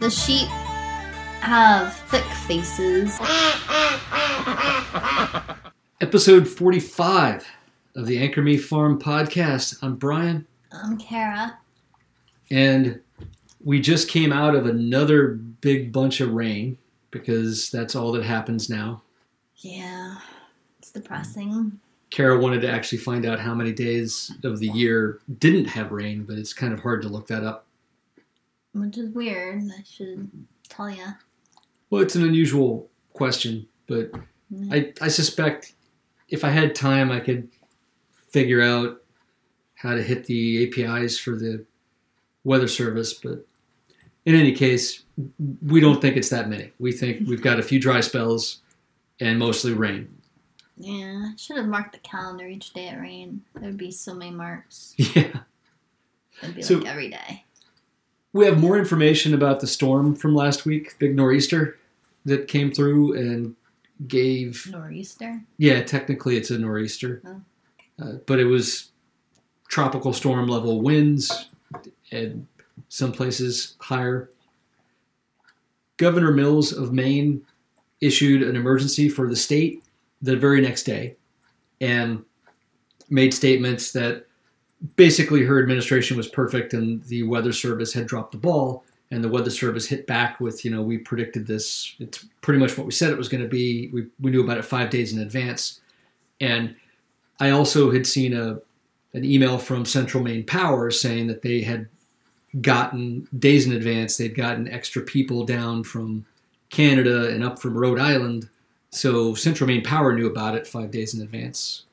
The sheep have thick faces. Episode 45 of the Anchor Me Farm podcast. I'm Brian, I'm Kara. and we just came out of another big bunch of rain because that's all that happens now. Yeah, it's depressing. Kara wanted to actually find out how many days of the year didn't have rain, but it's kind of hard to look that up. Which is weird. I should tell ya. Well, it's an unusual question, but I, I suspect if I had time, I could figure out how to hit the APIs for the weather service. But in any case, we don't think it's that many. We think we've got a few dry spells and mostly rain. Yeah, I should have marked the calendar each day it rained. There'd be so many marks. Yeah. It'd be So- like every day. We have more information about the storm from last week, big nor'easter that came through and gave Nor'easter. Yeah, technically it's a nor'easter, Oh. uh, but it was tropical storm level winds, and some places higher. Governor Mills of Maine issued an emergency for the state the very next day, and made statements that basically her administration was perfect and the weather service had dropped the ball and the weather service hit back with you know we predicted this. It's pretty much what we said it was going to be. We, we knew about it five days in advance. And i also had seen a an email from central maine power saying that they had gotten days in advance they'd gotten extra people down from canada and up from rhode island. So central maine power knew about it five days in advance.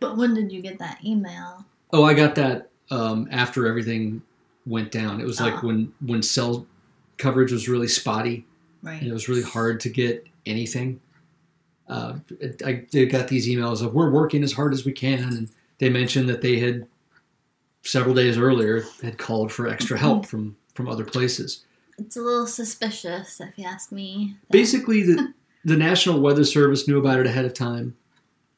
But when did you get that email? Oh, I got that um, after everything went down. It was like Oh. when when cell coverage was really spotty Right. and it was really hard to get anything. Uh, I they got these emails of we're working as hard as we can, and they mentioned that they had several days earlier had called for extra help from from other places. It's a little suspicious, if you ask me. Basically, the the National Weather Service knew about it ahead of time,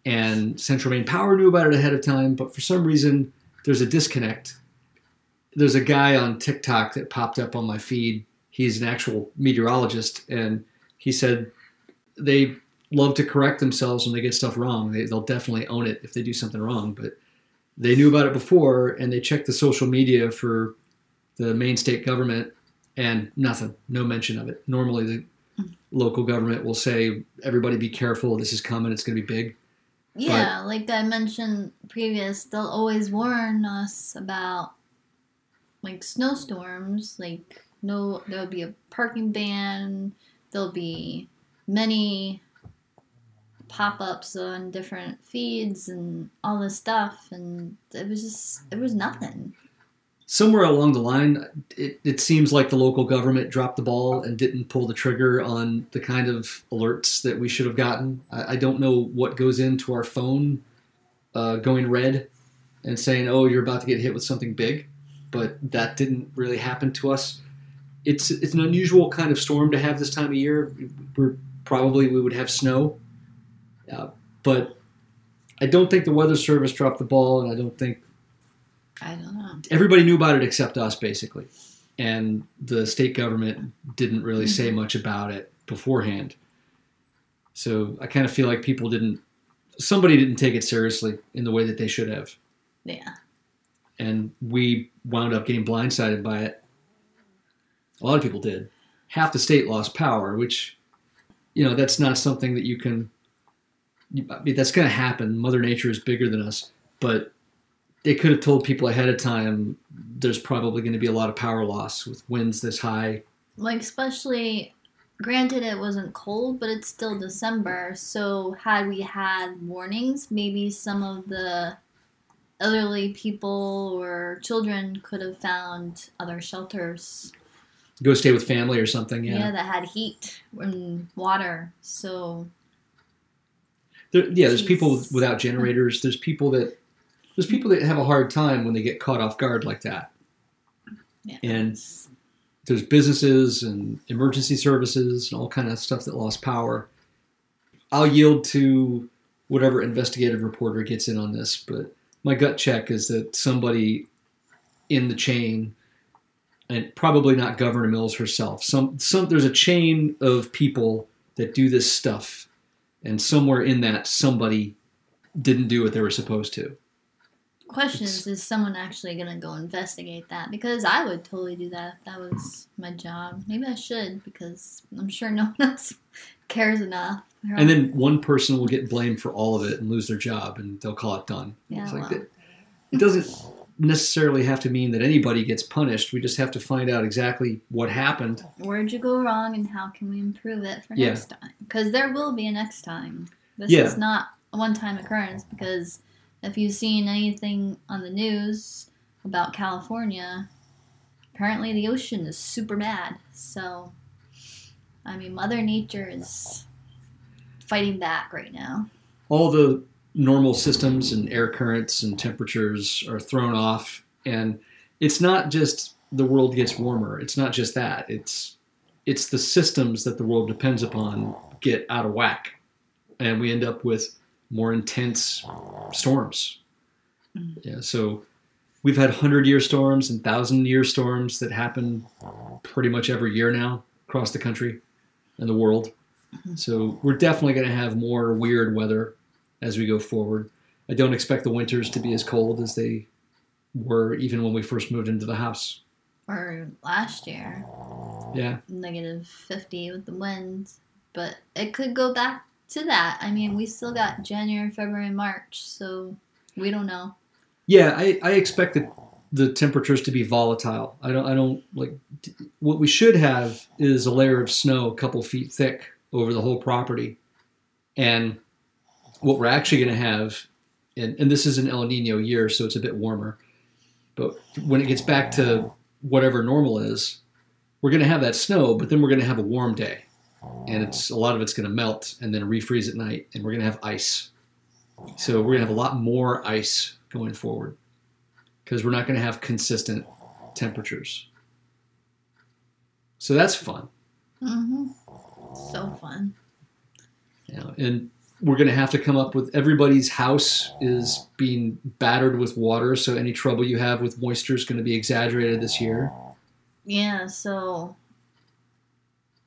and Central Maine Power knew about it ahead of time. But for some reason, there's a disconnect. There's a guy on TikTok that popped up on my feed. He's an actual meteorologist, and he said they love to correct themselves when they get stuff wrong. They, they'll definitely own it if they do something wrong, but they knew about it before, and they checked the social media for the Maine state government, and nothing, no mention of it. Normally, the mm-hmm. local government will say, "Everybody, be careful. This is coming. It's going to be big." Yeah, like I mentioned previous, they'll always warn us about like snowstorms. Like no, there'll be a parking ban. There'll be many pop-ups on different feeds and all this stuff, and it was just it was nothing. Somewhere along the line, it, it seems like the local government dropped the ball and didn't pull the trigger on the kind of alerts that we should have gotten. I, I don't know what goes into our phone uh, going red and saying, "Oh, you're about to get hit with something big," but that didn't really happen to us. It's it's an unusual kind of storm to have this time of year. We're probably we would have snow, uh, but I don't think the weather service dropped the ball, and I don't think I don't know. everybody knew about it except us, basically. And the state government didn't really say mm-hmm. much about it beforehand. So I kind of feel like people didn't, somebody didn't take it seriously in the way that they should have. Yeah, And we wound up getting blindsided by it. A lot of people did. Half the state lost power, which, you know, that's not something that you can, I mean, that's going to happen. Mother Nature is bigger than us. But they could have told people ahead of time there's probably going to be a lot of power loss with winds this high. like especially. Granted, it wasn't cold, but it's still December. So, had we had warnings, maybe some of the elderly people or children could have found other shelters. Go stay with family or something. Yeah, Yeah. that had heat and water. So There, yeah, there's people without generators. There's people that there's people that have a hard time when they get caught off guard like that. yeah, And there's businesses and emergency services and all kind of stuff that lost power. I'll yield to whatever investigative reporter gets in on this, but my gut check is that somebody in the chain and probably not Governor Mills herself. Some some there's a chain of people that do this stuff, and somewhere in that somebody didn't do what they were supposed to. Question It's- is, is someone actually gonna go investigate that? Because I would totally do that if that was my job. Maybe I should because I'm sure no one else cares enough. And then one person will get blamed for all of it and lose their job, and they'll call it done. Yeah, It's like well. that- it doesn't necessarily have to mean that anybody gets punished. We just have to find out exactly what happened. where'd you go wrong and how can we improve it for Yeah. next time? Because there will be a next time. This Yeah. is not a one-time occurrence. Because if you've seen anything on the news about California, apparently the ocean is super bad. So, I mean, Mother Nature is fighting back right now. all the normal systems and air currents and temperatures are thrown off and it's not just the world gets warmer it's not just that it's it's the systems that the world depends upon get out of whack and we end up with more intense storms Mhm. yeah so we've had 100 year storms and 1000 year storms that happen pretty much every year now across the country and the world so we're definitely going to have more weird weather as we go forward. I don't expect the winters to be as cold as they were even when we first moved into the house. Or last year, Yeah. negative 50 with the winds. But it could go back to that. I mean, we still got January, February, March, so we don't know. Yeah, I, I expect the, the temperatures to be volatile. I don't I don't like what we should have is a layer of snow a couple feet thick over the whole property. And what we're actually going to have and, and this is an El Nino year, so it's a bit warmer. But when it gets back to whatever normal is, we're going to have that snow, but then we're going to have a warm day. And it's a lot of it's going to melt and then refreeze at night, and we're going to have ice. So we're going to have a lot more ice going forward because we're not going to have consistent temperatures. So that's fun. hmm So fun. Know, and we're going to have to come up with everybody's house is being battered with water, so any trouble you have with moisture is going to be exaggerated this year. Yeah, so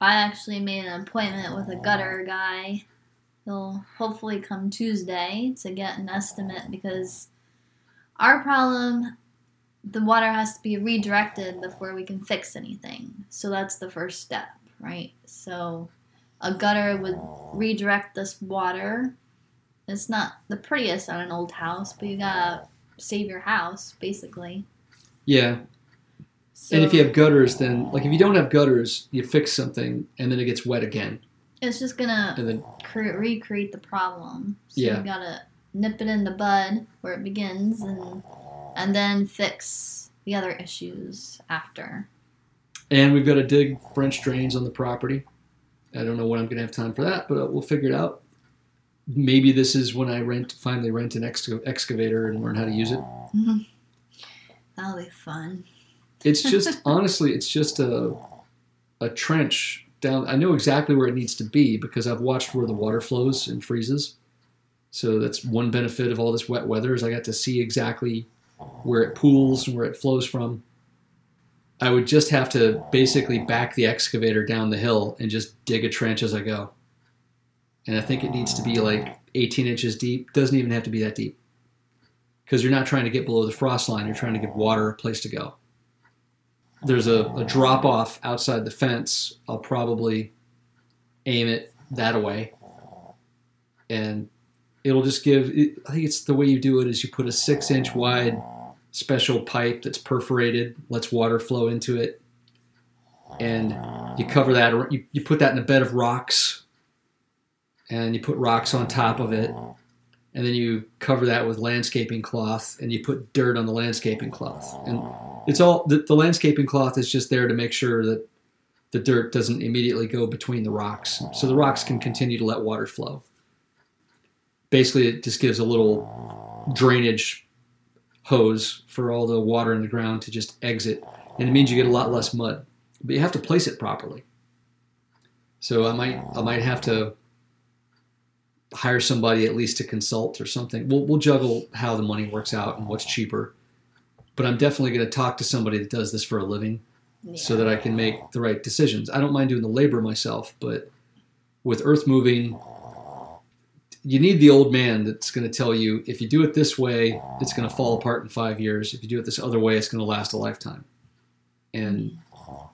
I actually made an appointment with a gutter guy. He'll hopefully come Tuesday to get an estimate because our problem the water has to be redirected before we can fix anything. So that's the first step, right? So a gutter would redirect this water. It's not the prettiest on an old house, but you gotta save your house, basically. Yeah, So and if you have gutters, then like if you don't have gutters, you fix something and then it gets wet again, it's just gonna and then cre- recreate the problem. So Yeah. you gotta nip it in the bud where it begins, and and then fix the other issues after. and we've got to dig French drains on the property. I don't know when I'm going to have time for that, but we'll figure it out. Maybe this is when I rent finally rent an exca- excavator and learn how to use it. Mm-hmm. That'll be fun. It's just honestly, it's just a a trench down. I know exactly where it needs to be because I've watched where the water flows and freezes. So that's one benefit of all this wet weather is I got to see exactly where it pools and where it flows from. I would just have to basically back the excavator down the hill and just dig a trench as I go. And I think it needs to be like 18 inches deep. Doesn't even have to be that deep. Because you're not trying to get below the frost line, you're trying to give water a place to go there's a, a drop off outside the fence. I'll probably aim it that way, and it'll just give. It, I think it's the way you do it is you put a six inch wide special pipe that's perforated, lets water flow into it, and you cover that. You, you put that in a bed of rocks, and you put rocks on top of it, and then you cover that with landscaping cloth, and you put dirt on the landscaping cloth, and it's all the, the landscaping cloth is just there to make sure that the dirt doesn't immediately go between the rocks so the rocks can continue to let water flow. Basically it just gives a little drainage hose for all the water in the ground to just exit. And it means you get a lot less mud but you have to place it properly. So i might i might have to hire somebody at least to consult or something we'll, we'll juggle how the money works out and what's cheaper but I'm definitely going to talk to somebody that does this for a living so that I can make the right decisions. I don't mind doing the labor myself, but with earth moving, you need the old man that's going to tell you if you do it this way, it's going to fall apart in five years. If you do it this other way, it's going to last a lifetime. And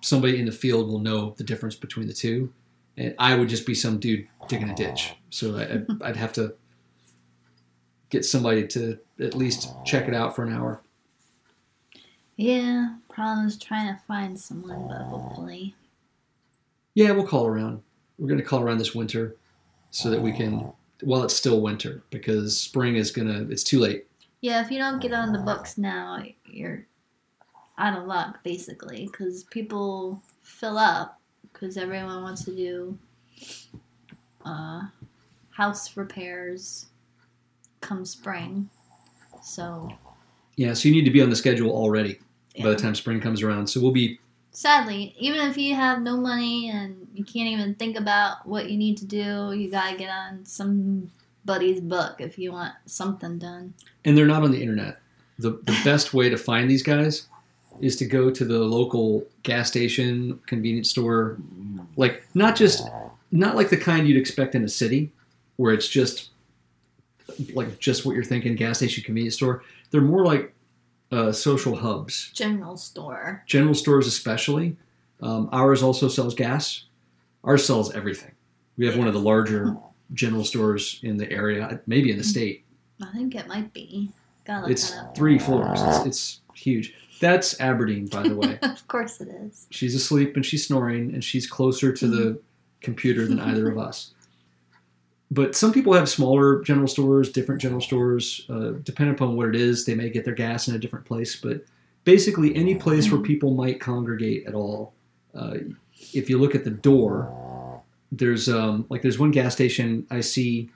somebody in the field will know the difference between the two. And I would just be some dude digging a ditch. So I, I'd have to get somebody to at least check it out for an hour. Yeah, problem is trying to find someone, but hopefully. Yeah, we'll call around. We're going to call around this winter so that we can, while it's still winter, because spring is going to, it's too late. Yeah, if you don't get on the books now, you're out of luck, basically, because people fill up because everyone wants to do uh, house repairs come spring. So, Yeah, so you need to be on the schedule already yeah. by the time spring comes around. So we'll be, sadly, even if you have no money and you can't even think about what you need to do, you gotta get on somebody's book if you want something done. and they're not on the internet. The, the best way to find these guys is to go to the local gas station, convenience store, like not just not like the kind you'd expect in a city, where it's just like just what you're thinking, gas station, convenience store. They're more like uh, social hubs, General store. general stores especially. Um, ours also sells gas. Ours sells everything. We have one of the larger general stores in the area, maybe in the state. I think it might be. Gotta It's three floors. It's, it's huge. That's Aberdeen, by the way. of course it is. she's asleep and she's snoring, and she's closer to the computer than either of us. But some people have smaller general stores, different general stores. Uh, depending upon what it is, they may get their gas in a different place. But basically, any place where people might congregate at all. Uh, if you look at the door, there's um, like there's one gas station I see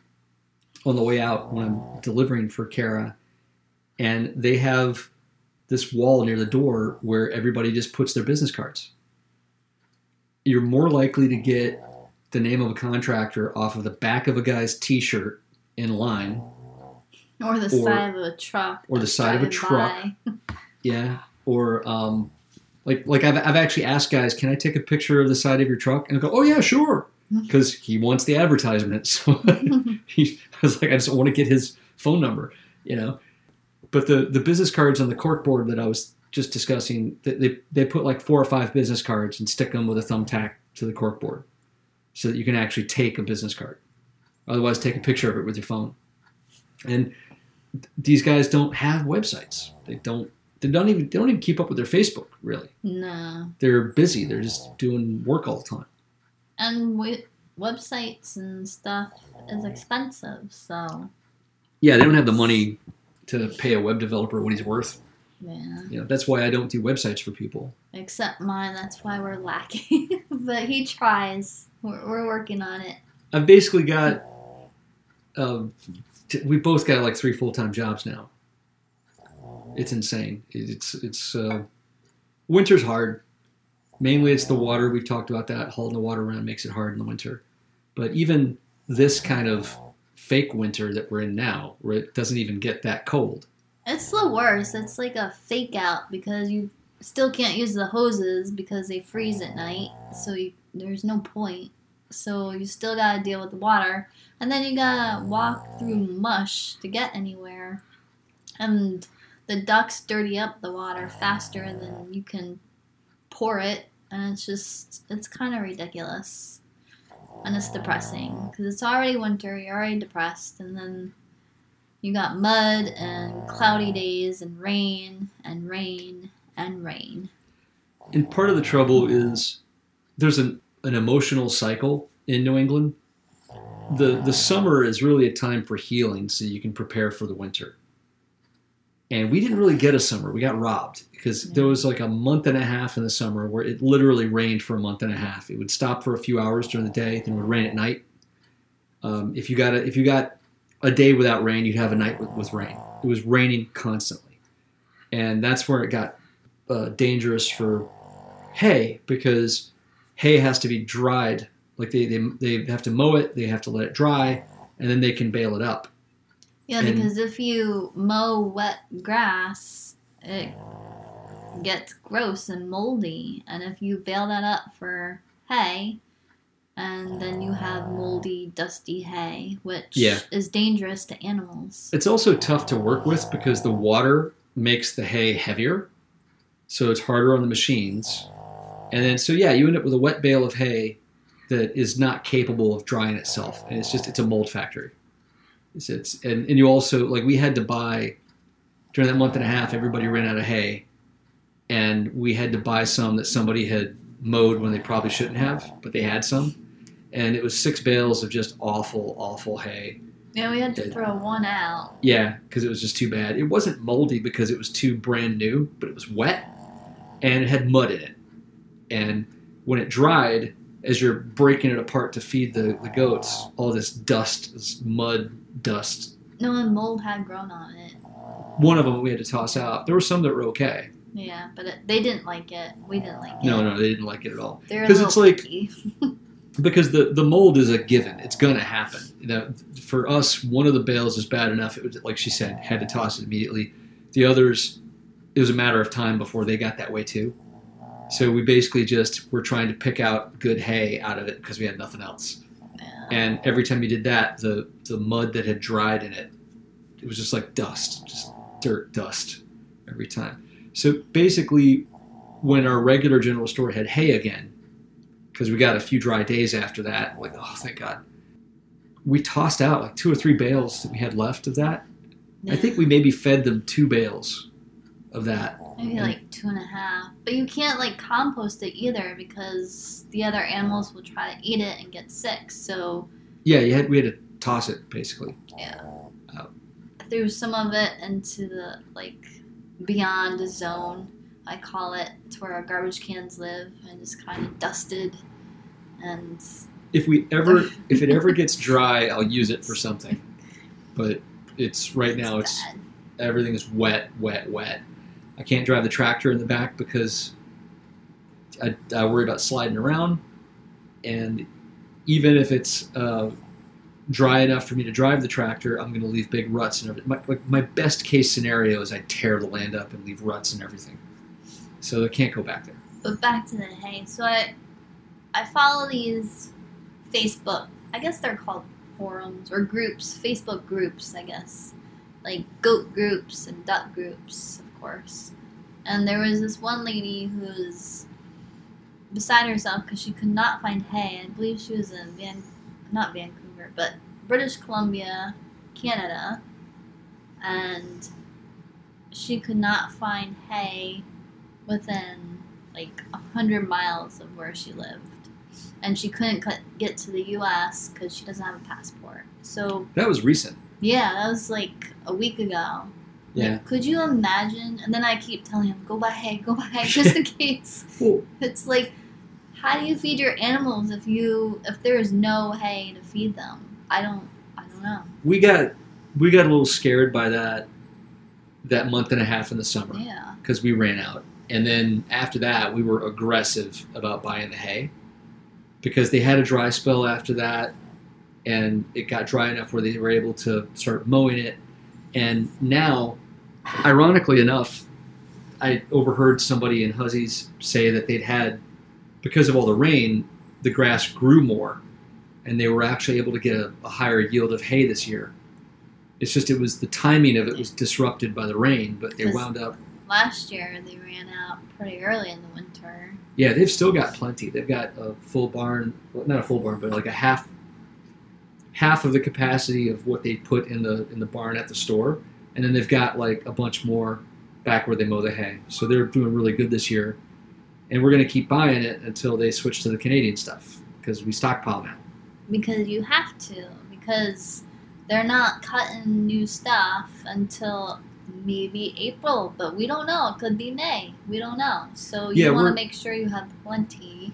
on the way out when I'm delivering for Kara, and they have this wall near the door where everybody just puts their business cards. You're more likely to get the name of a contractor off of the back of a guy's T-shirt in line, Or the Or- side of a truck. or the side of a truck. yeah, or um, like like I've, I've actually asked guys, can I take a picture of the side of your truck? And they go, oh yeah, sure, because he wants the advertisement. So he I was like, I just want to get his phone number, you know. But the the business cards on the corkboard that I was just discussing, they they, put like four or five business cards and stick them with a thumbtack to the corkboard, so that you can actually take a business card. Otherwise, take a picture of it with your phone. And these guys don't have websites. They don't. They don't even. They don't even keep up with their Facebook. Really, no. they're busy. They're just doing work all the time. And we, websites and stuff is expensive, so Yeah, they don't have the money to pay a web developer what he's worth. yeah. You know, that's why I don't do websites for people. Except mine, that's why we're lacking. but he tries. We're, we're working on it. I've basically got. Um, t- we both got like three full time jobs now. It's insane. It's it's uh, winter's hard. Mainly, it's the water. We've talked about that. Hauling the water around makes it hard in the winter. But even this kind of fake winter that we're in now, where it doesn't even get that cold. It's the worst. It's like a fake out because you still can't use the hoses because they freeze at night. So you, there's no point. So you still gotta deal with the water, and then you gotta walk through mush to get anywhere. And the ducks dirty up the water faster than you can pour it, and it's just it's kind of ridiculous. And it's depressing because it's already winter. You're already depressed, and then you got mud and cloudy days and rain and rain and rain. And part of the trouble is there's an, an emotional cycle in New England. The the summer is really a time for healing so you can prepare for the winter. And we didn't really get a summer. We got robbed because there was like a month and a half in the summer where it literally rained for a month and a half. It would stop for a few hours during the day, then it would rain at night. Um, if you got a, if you got a day without rain, you'd have a night with, with rain. It was raining constantly, and that's where it got uh, dangerous for hay because hay has to be dried. Like they, they they have to mow it, they have to let it dry, and then they can bale it up. Yeah, And- because if you mow wet grass, it gets gross and moldy. And if you bale that up for hay, and then you have moldy, dusty hay, which Yeah. is dangerous to animals. It's also tough to work with because the water makes the hay heavier, so it's harder on the machines. And then, so yeah, you end up with a wet bale of hay that is not capable of drying itself, and it's just it's a mold factory. It's, it's and, and you also like we had to buy during that month and a half, everybody ran out of hay, and we had to buy some that somebody had mowed when they probably shouldn't have, but they had some, and it was six bales of just awful, awful hay. Yeah, we had to Did- throw one out. Yeah, because it was just too bad. It wasn't moldy because it was too brand new, but it was wet and it had mud in it. And when it dried, as you're breaking it apart to feed the, the goats, all this dust, this mud dust. No, and mold had grown on it. One of them we had to toss out. There were some that were okay. Yeah, but it, they didn't like it. We didn't like it. No, no, they didn't like it at all. They're a 'Cause little it's like- Because the, the mold is a given. It's going to happen. You know, for us, one of the bales is bad enough. It was, like she said, had to toss it immediately. The others, it was a matter of time before they got that way too. So we basically just were trying to pick out good hay out of it because we had nothing else. And every time you did that, the the mud that had dried in it, it was just like dust, just dirt dust every time. So basically, when our regular general store had hay again, because we got a few dry days after that, like oh thank God, we tossed out like two or three bales that we had left of that. I think we maybe fed them two bales of that. Maybe mm-hmm. like two and a half. But you can't like compost it either because the other animals will try to eat it and get sick. So Yeah, you had we had to toss it basically. yeah. Oh. I threw some of it into the like beyond the zone, I call it, to where our garbage cans live and just kind of dusted and if we ever if it ever gets dry i'll use it for something but it's right now it's bad. everything is wet wet wet i can't drive the tractor in the back because i, I worry about sliding around and even if it's uh, dry enough for me to drive the tractor i'm going to leave big ruts and everything my, like, my best case scenario is i tear the land up and leave ruts and everything so i can't go back there But back to the hay. So I I follow these Facebook I guess they're called forums or groups, Facebook groups, I guess. Like goat groups and duck groups, course. And there was this one lady who was beside herself because she could not find hay. I believe she was in Van, not Vancouver, but British Columbia, Canada, and she could not find hay within like a hundred miles of where she lived, and she couldn't cut, get to the U.S. because she doesn't have a passport. So that was recent yeah, that was like a week ago. Like, yeah could you imagine? And then I keep telling him, "Go buy hay, go buy hay, just in case." well, It's like, how do you feed your animals if you if there is no hay to feed them? I don't, I don't know. we got we got a little scared by that that month and a half in the summer Yeah, because we ran out and then after that we were aggressive about buying the hay because they had a dry spell after that and it got dry enough where they were able to start mowing it and now ironically enough i overheard somebody in Hussey's say that they'd had because of all the rain the grass grew more and they were actually able to get a, a higher yield of hay this year it's just it was the timing of it was disrupted by the rain but they wound up last year they ran out pretty early in the winter. Yeah, they've still got plenty. They've got a full barn, well, not a full barn, but like a half half of the capacity of what they put in the in the barn at the store, and then they've got like a bunch more back where they mow the hay. So they're doing really good this year, and we're going to keep buying it until they switch to the Canadian stuff because we stockpile now. because you have to because they're not cutting new stuff until maybe April, but we don't know. It could be May. We don't know. So you Yeah, want to make sure you have plenty.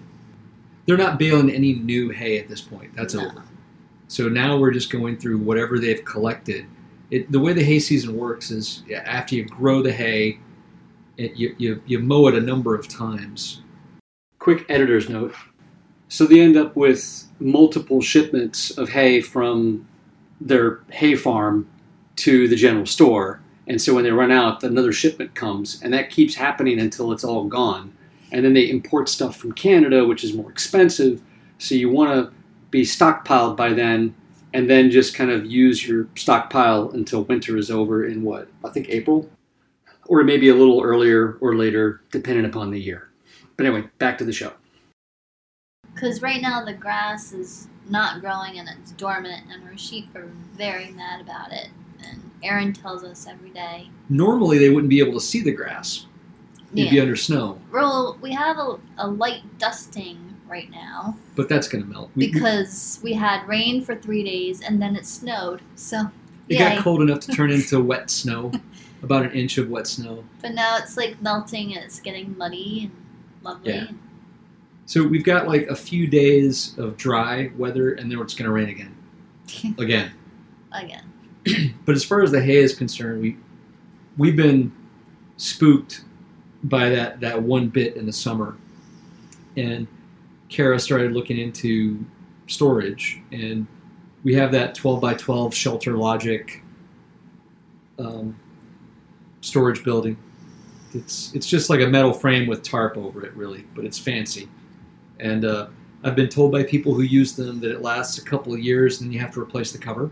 They're not baling any new hay at this point. That's No. over. So now we're just going through whatever they've collected. It, the way the hay season works is after you grow the hay, it, you, you, you mow it a number of times. Quick editor's note. So they end up with multiple shipments of hay from their hay farm to the general store, And so when they run out, another shipment comes, and that keeps happening until it's all gone. And then they import stuff from Canada, which is more expensive. So you want to be stockpiled by then, and then just kind of use your stockpile until winter is over in what I think April, or maybe a little earlier or later, depending upon the year. But anyway, back to the show. Because right now the grass is not growing and it's dormant, and our sheep are very mad about it. And Aaron tells us every day. Normally, they wouldn't be able to see the grass. You'd be under snow, Well, we have a, a light dusting right now but that's going to melt. We- because we had rain for three days and then it snowed. So, it yay. got cold enough to turn into wet snow, about an inch of wet snow. But now it's like melting and it's getting muddy and lovely. Yeah. So we've got like a few days of dry weather, and then it's going to rain again. Again. Again. But as far as the hay is concerned, we we've been spooked by that that one bit in the summer, and Kara started looking into storage, and we have that twelve by twelve shelter logic um, storage building. It's it's just like a metal frame with tarp over it, really, but it's fancy, and uh, I've been told by people who use them that it lasts a couple of years, and then you have to replace the cover.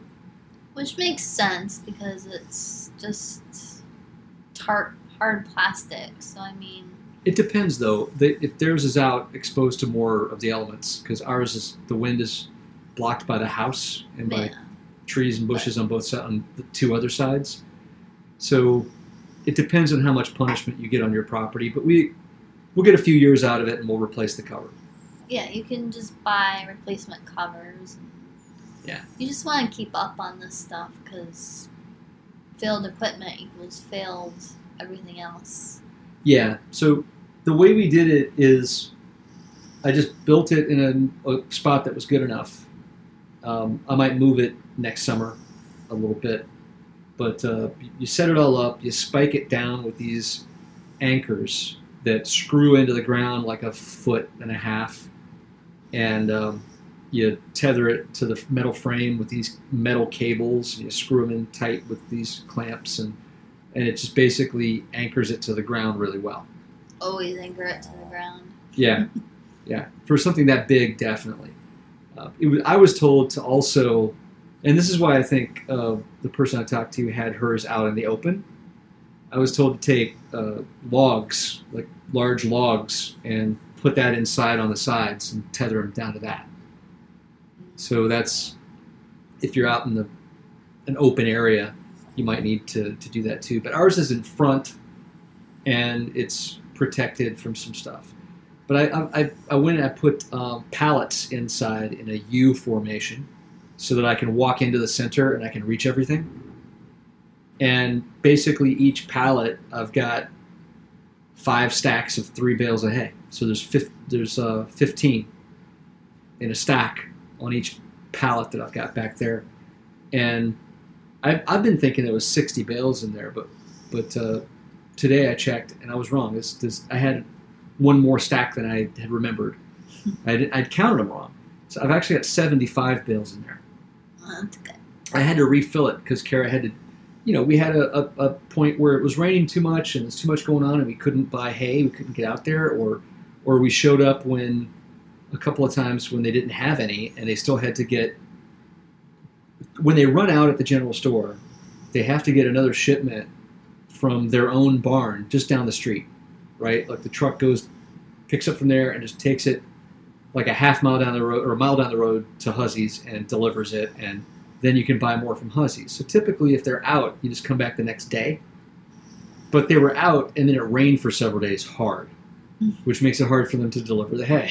Which makes sense because it's just tart, hard plastic. So, I mean, It depends, though. The, if theirs is out, exposed to more of the elements, because ours is the wind is blocked by the house and by yeah. trees and bushes on both sides, on the two other sides. So it depends on how much punishment you get on your property. But we we'll get a few years out of it, and we'll replace the cover. Yeah, you can just buy replacement covers. Yeah. You just want to keep up on this stuff because failed equipment equals failed everything else. Yeah. So the way we did it is, I just built it in a, a spot that was good enough. Um, I might move it next summer a little bit, but uh, you set it all up. You spike it down with these anchors that screw into the ground like a foot and a half, and um, you tether it to the metal frame with these metal cables. And you screw them in tight with these clamps and and it just basically anchors it to the ground really well. Always anchor it to the ground. Yeah, yeah. For something that big, definitely. Uh, it was, I was told to also, and this is why I think uh, the person I talked to had hers out in the open. I was told to take uh, logs, like large logs, and put that inside on the sides and tether them down to that. So that's if you're out in the an open area, you might need to, to do that too. But ours is in front, and it's protected from some stuff. But I, I, I went and I put um, pallets inside in a U formation so that I can walk into the center and I can reach everything. And basically, each pallet, I've got five stacks of three bales of hay. So there's fif- there's uh, 15 in a stack on each pallet that I've got back there. And I've, I've been thinking there was 60 bales in there, but but uh, today I checked and I was wrong. This, this, I had one more stack than I had remembered. I'd, I'd counted them wrong. So I've actually got 75 bales in there. Well, that's good. I had to refill it because Kara had to, you know, we had a, a, a point where it was raining too much and there's too much going on and we couldn't buy hay, we couldn't get out there, or or we showed up when a couple of times when they didn't have any and they still had to get when they run out at the general store, they have to get another shipment from their own barn just down the street, right? Like the truck goes, picks up from there and just takes it like a half mile down the road or a mile down the road to Hussey's and delivers it, and then you can buy more from Hussey's. So typically, if they're out, you just come back the next day. But they were out, and then it rained for several days hard, Mm. which makes it hard for them to deliver the hay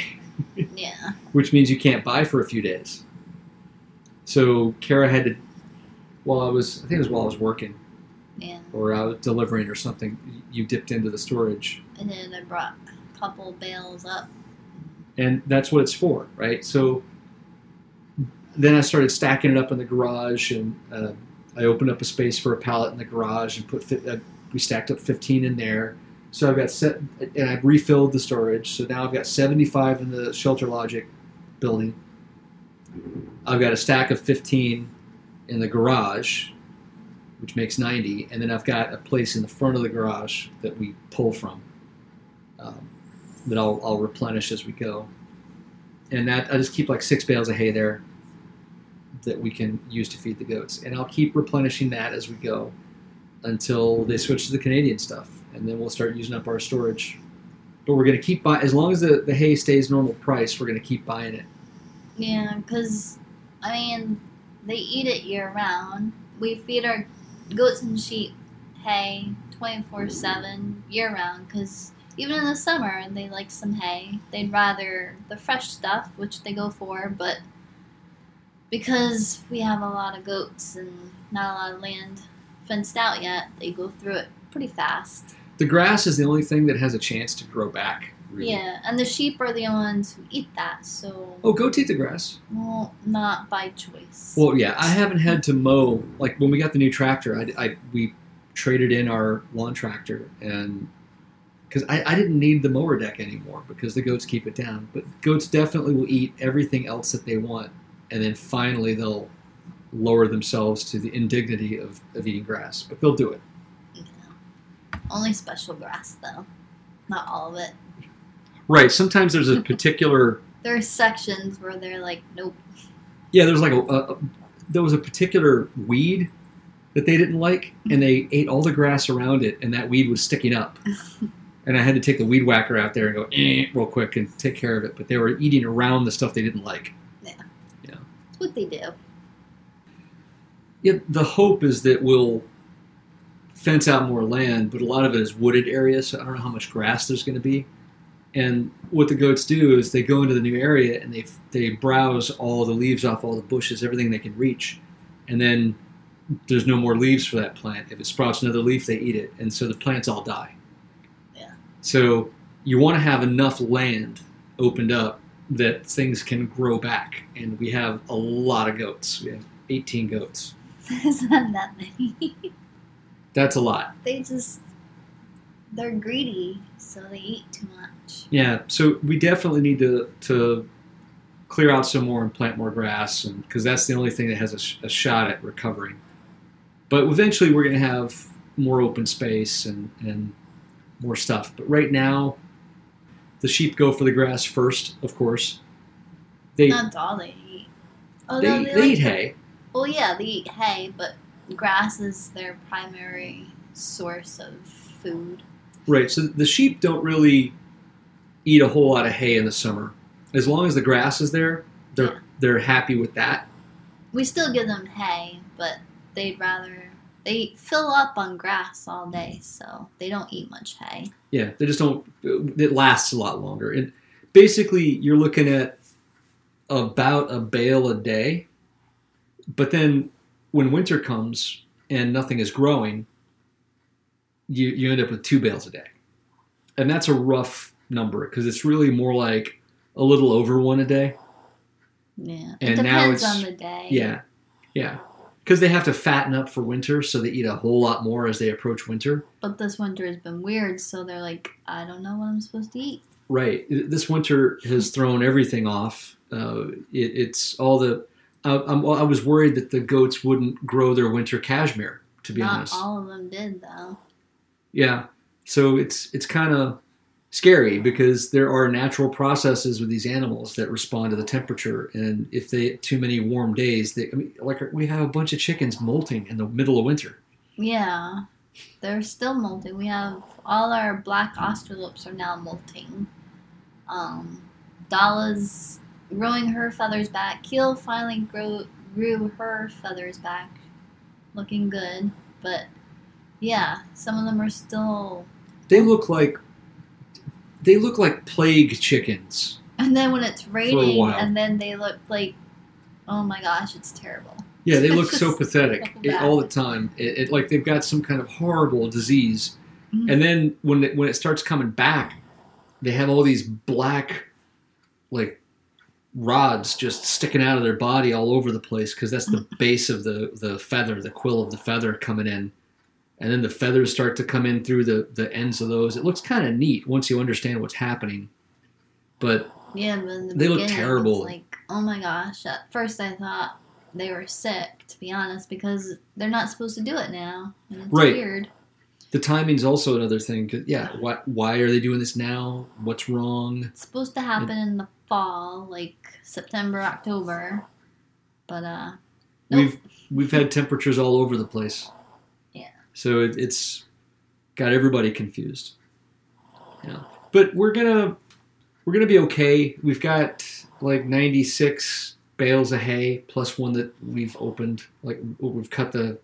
Yeah. which means you can't buy for a few days. So Kara had to, while I was, I think it was while I was working Yeah. or was delivering or something, you dipped into the storage, And then I brought a couple bales up. and that's what it's for, right? So then I started stacking it up in the garage, and uh, I opened up a space for a pallet in the garage and put, fi- uh, we stacked up 15 in there. So I've got set, and I've refilled the storage. So now I've got 75 in the Shelter Logic building. I've got a stack of 15 in the garage, which makes 90, and then I've got a place in the front of the garage that we pull from um, that I'll, I'll replenish as we go. And that I just keep like six bales of hay there that we can use to feed the goats, and I'll keep replenishing that as we go until they switch to the Canadian stuff, and then we'll start using up our storage. But we're going to keep buying as long as the, the hay stays normal price. We're going to keep buying it. Yeah, because, I mean, they eat it year round. We feed our goats and sheep hay 24 7 year round because even in the summer they like some hay. They'd rather the fresh stuff, which they go for, but because we have a lot of goats and not a lot of land fenced out yet, they go through it pretty fast. The grass is the only thing that has a chance to grow back. Really. Yeah, and the sheep are the ones who eat that, so Oh, goats eat the grass. well, not by choice. Well, yeah, I haven't had to mow. Like when we got the new tractor, I, I we traded in our lawn tractor, and because I, I didn't need the mower deck anymore because the goats keep it down. But goats definitely will eat everything else that they want, and then finally they'll lower themselves to the indignity of, of eating grass. But they'll do it. Yeah. Only special grass, though. Not all of it. Right. Sometimes there's a particular There are sections where they're like, nope. Yeah, there was like a, a, there was a particular weed that they didn't like, and they ate all the grass around it, and that weed was sticking up. and I had to take the weed whacker out there and go eh, real quick and take care of it. But they were eating around the stuff they didn't like. Yeah. Yeah. That's what they do. Yeah, the hope is that we'll fence out more land, but a lot of it is wooded area, so I don't know how much grass there's going to be. And what the goats do is they go into the new area and they they browse all the leaves off all the bushes, everything they can reach, and then there's no more leaves for that plant. If it sprouts another leaf, they eat it, and so the plants all die. Yeah. So you want to have enough land opened up that things can grow back, and we have a lot of goats. We have 18 goats. There's not that many. That's a lot. they just, they're greedy, so they eat too much. Yeah, so we definitely need to to clear out some more and plant more grass, and because that's the only thing that has a, sh- a shot at recovering. But eventually, we're going to have more open space and and more stuff. But right now, the sheep go for the grass first, of course. They Not all they eat. Oh, they, they, like- eat hay. Well, yeah, they eat hay, but grass is their primary source of food. Right. So the sheep don't really eat a whole lot of hay in the summer. As long as the grass is there, they're Yeah. they're happy with that. We still give them hay, but they'd rather they fill up on grass all day, so they don't eat much hay. Yeah, they just don't. It lasts a lot longer. And basically, you're looking at about a bale a day. But then, when winter comes and nothing is growing, you you end up with two bales a day, and that's a rough number because it's really more like a little over one a day. Yeah, And it now depends it's- on the day. Yeah, yeah, because they have to fatten up for winter, so they eat a whole lot more as they approach winter. But this winter has been weird, so they're like, I don't know what I'm supposed to eat. Right. This winter has thrown everything off. Uh, it, it's all the. I was worried that the goats wouldn't grow their winter cashmere. To be Not honest, all of them did though. yeah. So it's it's kind of scary because there are natural processes with these animals that respond to the temperature, and if they too many warm days, they I mean, like we have a bunch of chickens molting in the middle of winter. Yeah, they're still molting. We have all our black Australorps are now molting. Um, Dala's growing her feathers back. Keel finally grew grew her feathers back, looking good. But yeah, some of them are still. They look like they look like plague chickens. And then when it's raining, and then they look like, oh my gosh, it's terrible. Yeah, they look so pathetic so it, all the time. It, it like they've got some kind of horrible disease, Mhm. and then when it, when it starts coming back, they have all these black, like rods just sticking out of their body all over the place because that's the base of the the feather, the quill of the feather coming in, and then the feathers start to come in through the the ends of those. It looks kind of neat once you understand what's happening, but Yeah, but in the They look terrible. Like, oh my gosh! At first, I thought they were sick, to be honest, because they're not supposed to do it now. And it's Right. weird. The timing's also another thing. 'cause, yeah, why, why are they doing this now? What's wrong? It's supposed to happen in the fall, like September, October. But uh nope. We've we've had temperatures all over the place. So it, it's got everybody confused. Yeah, but we're gonna we're gonna be okay. We've got like ninety six bales of hay plus one that we've opened. Like we've cut the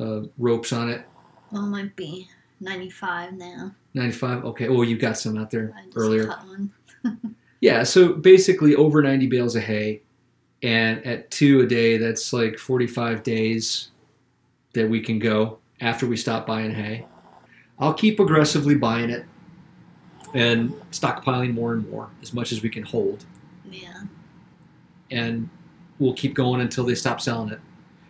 uh, ropes on it. well, it might be 95 now. Ninety five. Okay. Oh, you got some out there earlier. cut one. Yeah, so basically over 90 bales of hay, and at two a day, that's like 45 days that we can go after we stop buying hay. I'll keep aggressively buying it and stockpiling more and more as much as we can hold, Yeah. and we'll keep going until they stop selling it.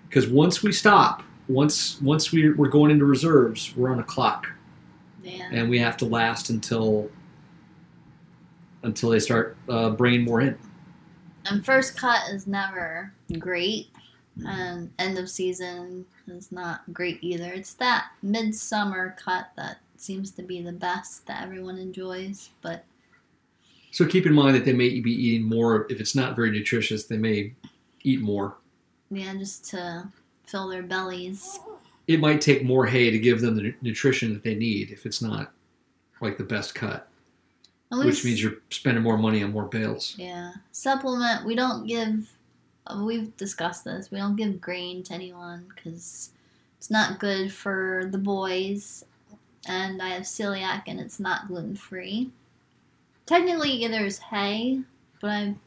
Because once we stop, once once we, we're going into reserves, we're on a clock, Yeah. and we have to last until until they start uh, bringing more in. And first cut is never great, and end of season is not great either. It's that midsummer cut that seems to be the best that everyone enjoys. But So keep in mind that they may be eating more. If it's not very nutritious, they may eat more. yeah, just to fill their bellies. It might take more hay to give them the nutrition that they need if it's not like the best cut, At which means you're spending more money on more bales. Yeah. Supplement, we don't give, we've discussed this, we don't give grain to anyone because it's not good for the boys. And I have celiac and it's not gluten free. Technically, there's hay, but I'm.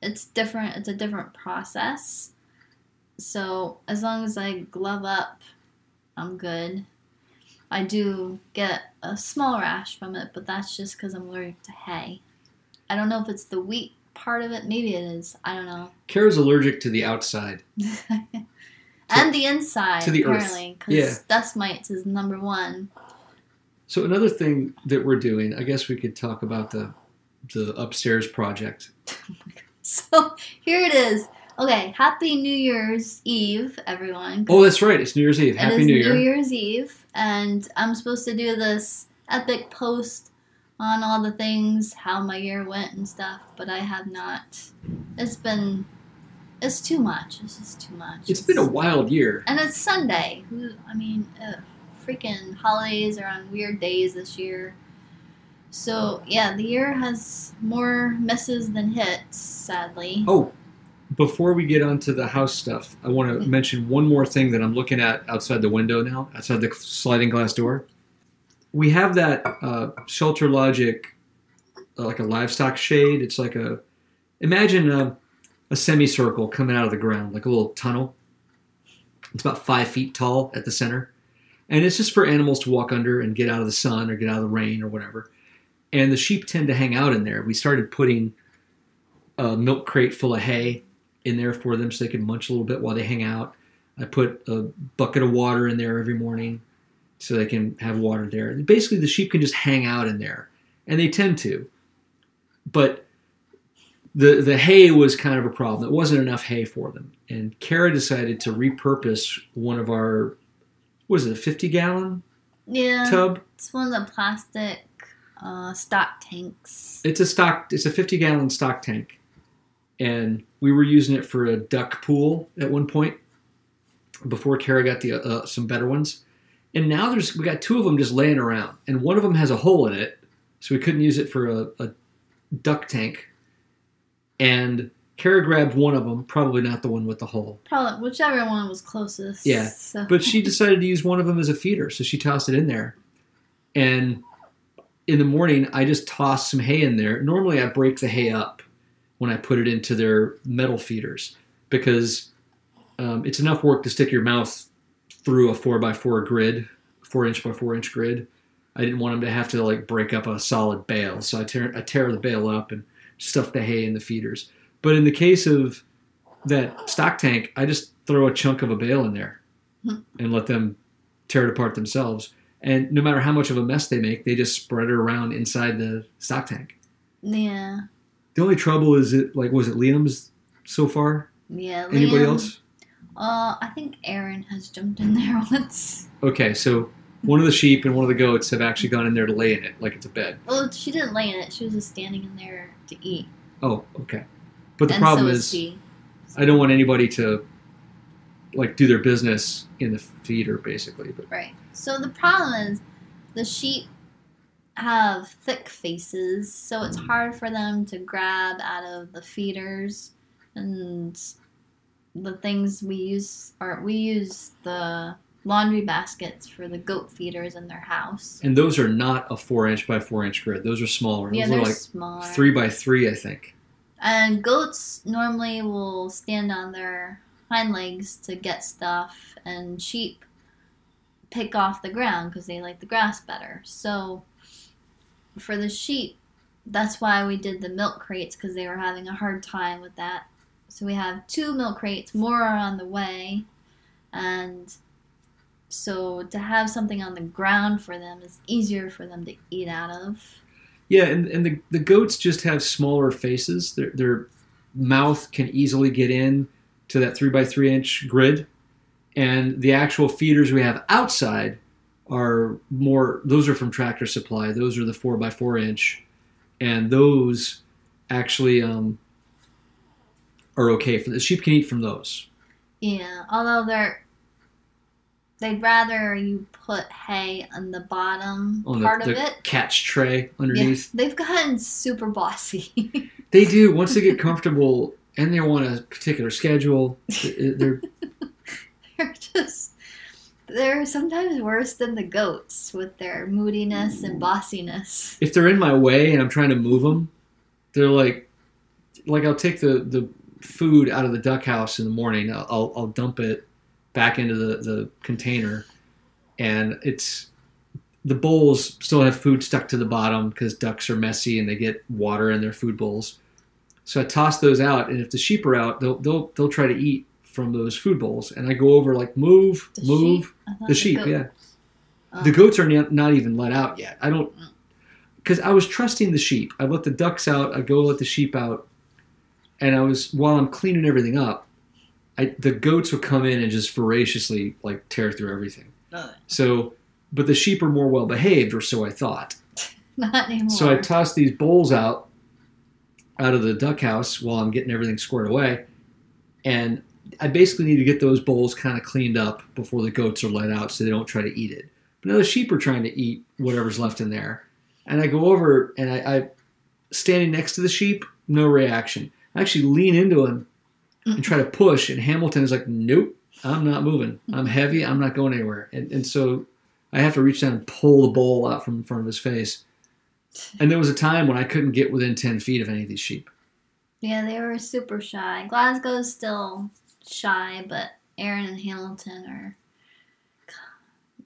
It's different, it's a different process. So as long as I glove up, I'm good. I do get a small rash from it, but that's just because I'm allergic to hay. I don't know if it's the wheat part of it. Maybe it is. I don't know. Kara's allergic to the outside. and the inside, to the earth. apparently, because Yeah. dust mites is number one. So another thing that we're doing, I guess we could talk about the the upstairs project. So here it is. Okay, Happy New Year's Eve, everyone. Oh, that's right. It's New Year's Eve. Happy New Year. Year's Eve, and I'm supposed to do this epic post on all the things, how my year went and stuff, but I have not. It's been, it's too much. It's just too much. It's been a wild year. and it's Sunday. Who, I mean, ugh, freaking holidays are on weird days this year. So yeah, the year has more misses than hits, sadly. Oh, before we get onto the house stuff, I want to mention one more thing that I'm looking at outside the window now, outside the sliding glass door. We have that uh, Shelter Logic, uh, like a livestock shade. It's like a, imagine a, a semicircle coming out of the ground, like a little tunnel. It's about five feet tall at the center. And it's just for animals to walk under and get out of the sun or get out of the rain or whatever. And the sheep tend to hang out in there. We started putting a milk crate full of hay in there for them so they can munch a little bit while they hang out. I put a bucket of water in there every morning so they can have water there. Basically, the sheep can just hang out in there, and they tend to. But the the hay was kind of a problem. It wasn't enough hay for them, and Kara decided to repurpose one of our what is it, a fifty gallon Yeah, tub? it's one of the plastic uh, stock tanks. It's a stock. It's a fifty gallon stock tank, and we were using it for a duck pool at one point before Kara got the uh, some better ones. And now there's we got two of them just laying around, and one of them has a hole in it, so we couldn't use it for a, a duck tank. And Kara grabbed one of them, probably not the one with the hole, Probably whichever one was closest. Yeah, So. but she decided to use one of them as a feeder, so she tossed it in there. And in the morning, I just toss some hay in there. Normally, I break the hay up when I put it into their metal feeders because um, it's enough work to stick your mouth through a four by four grid, four inch by four inch grid. I didn't want them to have to like break up a solid bale, so I tear I tear the bale up and stuff the hay in the feeders. But in the case of that stock tank, I just throw a chunk of a bale in there Hmm. and let them tear it apart themselves. And no matter how much of a mess they make, they just spread it around inside the stock tank. yeah, The only trouble is it like was it Liam's so far? Yeah. Anybody Liam- else? Uh, I think Aaron has jumped in there once. Okay, so one of the sheep and one of the goats have actually gone in there to lay in it like it's a bed. Well, she didn't lay in it. She was just standing in there to eat. Oh, okay. But the and problem so is, she. I don't want anybody to like do their business in the feeder, basically. But Right. So the problem is the sheep have thick faces, so it's hard for them to grab out of the feeders and the things we use are we use the laundry baskets for the goat feeders in their house. and those are not a four inch by four inch grid. Those are smaller. Yeah, Those they're are like smaller. three by three, I think. And goats normally will stand on their hind legs to get stuff, and sheep pick off the ground because they like the grass better. So, for the sheep, that's why we did the milk crates because they were having a hard time with that. So, we have two milk crates, more are on the way, and so to have something on the ground for them is easier for them to eat out of. Yeah, and, and the, the goats just have smaller faces. Their, their mouth can easily get in to that three by three inch grid. And the actual feeders we have outside are more, those are from Tractor Supply. Those are the four by four inch. And those actually um, are okay. For the sheep can eat from those. Yeah, although they're they'd rather you put hay on the bottom On part the, of it. catch tray Yeah, underneath. they've gotten super bossy. They do. Once they get comfortable and they want a particular schedule, they're they're just they're sometimes worse than the goats with their moodiness and mm. bossiness. if they're in my way and I'm trying to move them, they're like, like I'll take the the food out of the duck house in the morning. I'll I'll, dump it back into the the container, and it's the bowls still have food stuck to the bottom because ducks are messy and they get water in their food bowls. So I toss those out, and if the sheep are out, they'll they'll they'll try to eat from those food bowls, and I go over like move The move. sheep? The sheep, goats. yeah. Oh. The goats are not, not even let out yet. I don't, mm. because I was trusting the sheep. I let the ducks out. I go let the sheep out, and I was while I'm cleaning everything up, I the goats would come in and just voraciously like tear through everything. Oh, So, but the sheep are more well behaved, or so I thought. not anymore. So I toss these bowls out out of the duck house while I'm getting everything squared away, and I basically need to get those bowls kind of cleaned up before the goats are let out, so they don't try to eat it. But now the sheep are trying to eat whatever's left in there, and I go over and I, I standing next to the sheep, no reaction. Actually lean into him and try to mm-hmm. push, and Hamilton is like, "Nope, I'm not moving. Mm-hmm. I'm heavy. I'm not going anywhere." And, and so I have to reach down and pull the bowl out from in front of his face. And there was a time when I couldn't get within 10 feet of any of these sheep. yeah, they were super shy. Glasgow's still shy, but Aaron and Hamilton are,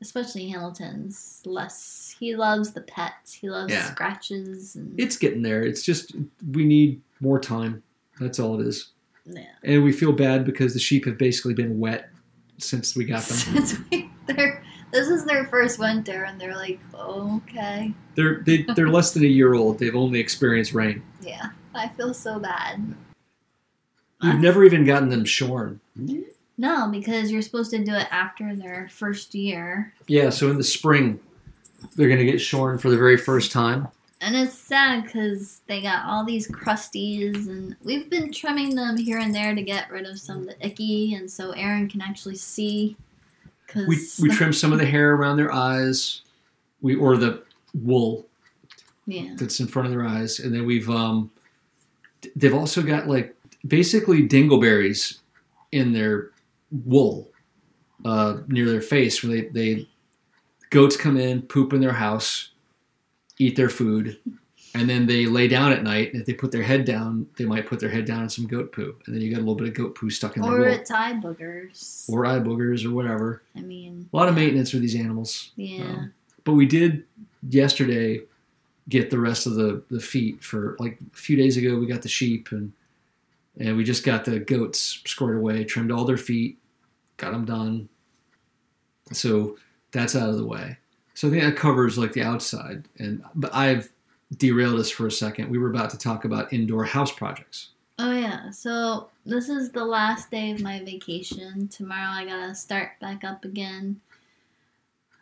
especially Hamilton's less. He loves the pets. He loves Yeah. scratches and It's getting there. It's just, we need more time. That's all it is. yeah. And we feel bad because the sheep have basically been wet since we got them. Since we, they're, this is their first winter, and they're like, okay, They're, they, they're less than a year old. They've only experienced rain. yeah, I feel so bad. We've never even gotten them shorn. No, because you're supposed to do it after their first year, Yeah, so in the spring, they're going to get shorn for the very first time. And it's sad because they got all these crusties, and we've been trimming them here and there to get rid of some of the icky, and so Aaron can actually see. Cause We, we trim some of the hair around their eyes, we or the wool yeah, that's in front of their eyes, and then we've um, they've also got like basically dingleberries in their wool uh, near their face where they, they goats come in poop in their house eat their food and then they lay down at night and if they put their head down they might put their head down in some goat poo and then you got a little bit of goat poo stuck in their or wool it's eye boogers. or eye boogers or whatever. I mean, a lot of maintenance for these animals. Yeah. um, but we did yesterday get the rest of the, the feet for like a few days ago we got the sheep and and we just got the goats squared away trimmed all their feet got them done. So that's out of the way so i think that covers like the outside and but i've derailed us for a second we were about to talk about indoor house projects Oh yeah, so this is the last day of my vacation. Tomorrow I gotta start back up again,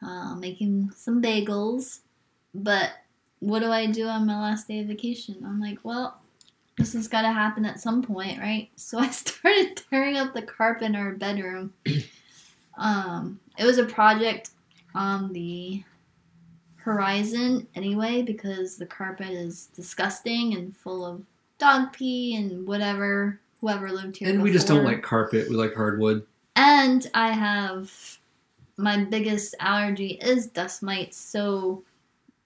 uh, making some bagels. But what do I do on my last day of vacation? I'm like, well, this has got to happen at some point, right? So I started tearing up the carpet in our bedroom. um, it was a project on the horizon anyway because the carpet is disgusting and full of dog pee and whatever whoever lived here. And we just don't like carpet. We like hardwood. And I have my biggest allergy is dust mites. So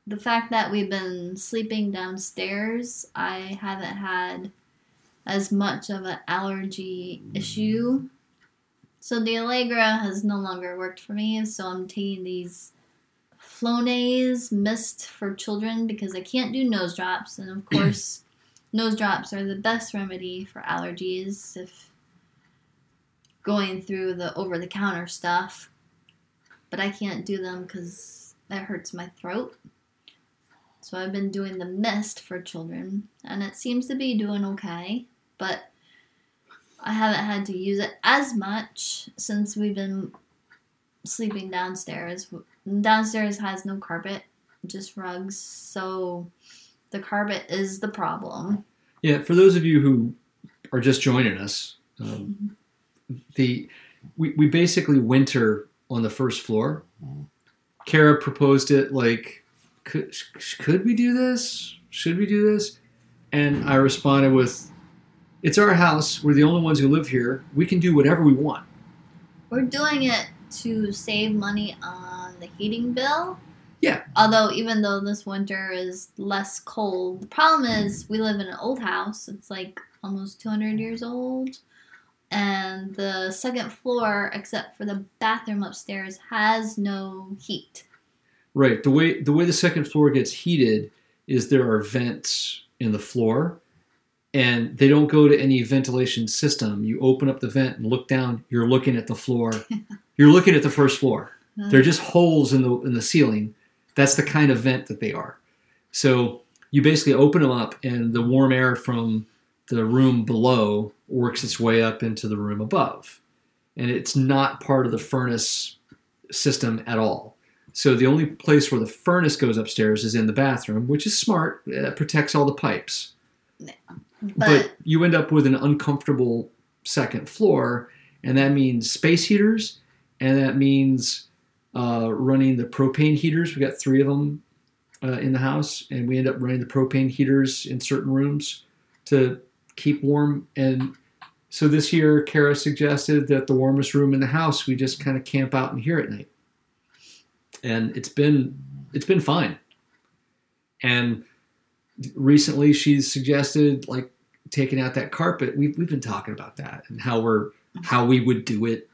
the fact that we've been sleeping downstairs, I haven't had as much of an allergy issue. So the Allegra has no longer worked for me, so I'm taking these Flonase mist for children because I can't do nose drops, and of course, nose drops are the best remedy for allergies if going through the over the counter stuff. But I can't do them because that hurts my throat. So I've been doing the mist for children, and it seems to be doing okay. But I haven't had to use it as much since we've been sleeping downstairs. Downstairs has no carpet, just rugs. So the carpet is the problem. Yeah, for those of you who are just joining us, um, the we, we basically winter on the first floor. Kara proposed it like, could, could we do this? Should we do this? And I responded with, it's our house. We're the only ones who live here. We can do whatever we want. We're doing it to save money on the heating bill. Yeah. Although, even though this winter is less cold, the problem is we live in an old house. It's like almost 200 years old. And the second floor, except for the bathroom upstairs, has no heat. Right. The way the way the second floor gets heated is there are vents in the floor and they don't go to any ventilation system. You open up the vent and look down, you're looking at the floor. you're looking at the first floor. They're just holes in the in the ceiling. That's the kind of vent that they are. So you basically open them up and the warm air from the room below works its way up into the room above. And it's not part of the furnace system at all. So the only place where the furnace goes upstairs is in the bathroom, which is smart. It protects all the pipes. but, But you end up with an uncomfortable second floor, and that means space heaters, and that means uh, running the propane heaters. We got three of them uh, in the house, and we end up running the propane heaters in certain rooms to keep warm. And so this year, Kara suggested that the warmest room in the house we just kind of camp out in here at night, and it's been it's been fine. And recently, she's suggested like taking out that carpet. We've we've been talking about that and how we're how we would do it,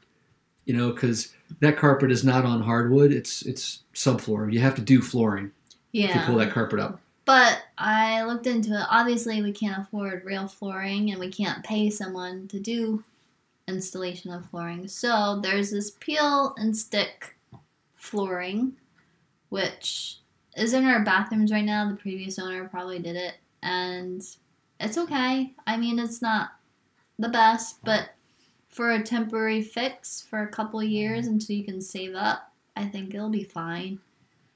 you know, because that carpet is not on hardwood. It's it's subfloor. You have to do flooring if you pull that carpet up. But I looked into it. Obviously, we can't afford real flooring and we can't pay someone to do installation of flooring. So there's this peel and stick flooring, which is in our bathrooms right now. The previous owner probably did it. And it's okay. I mean, it's not the best, but for a temporary fix for a couple years until you can save up, I think it'll be fine.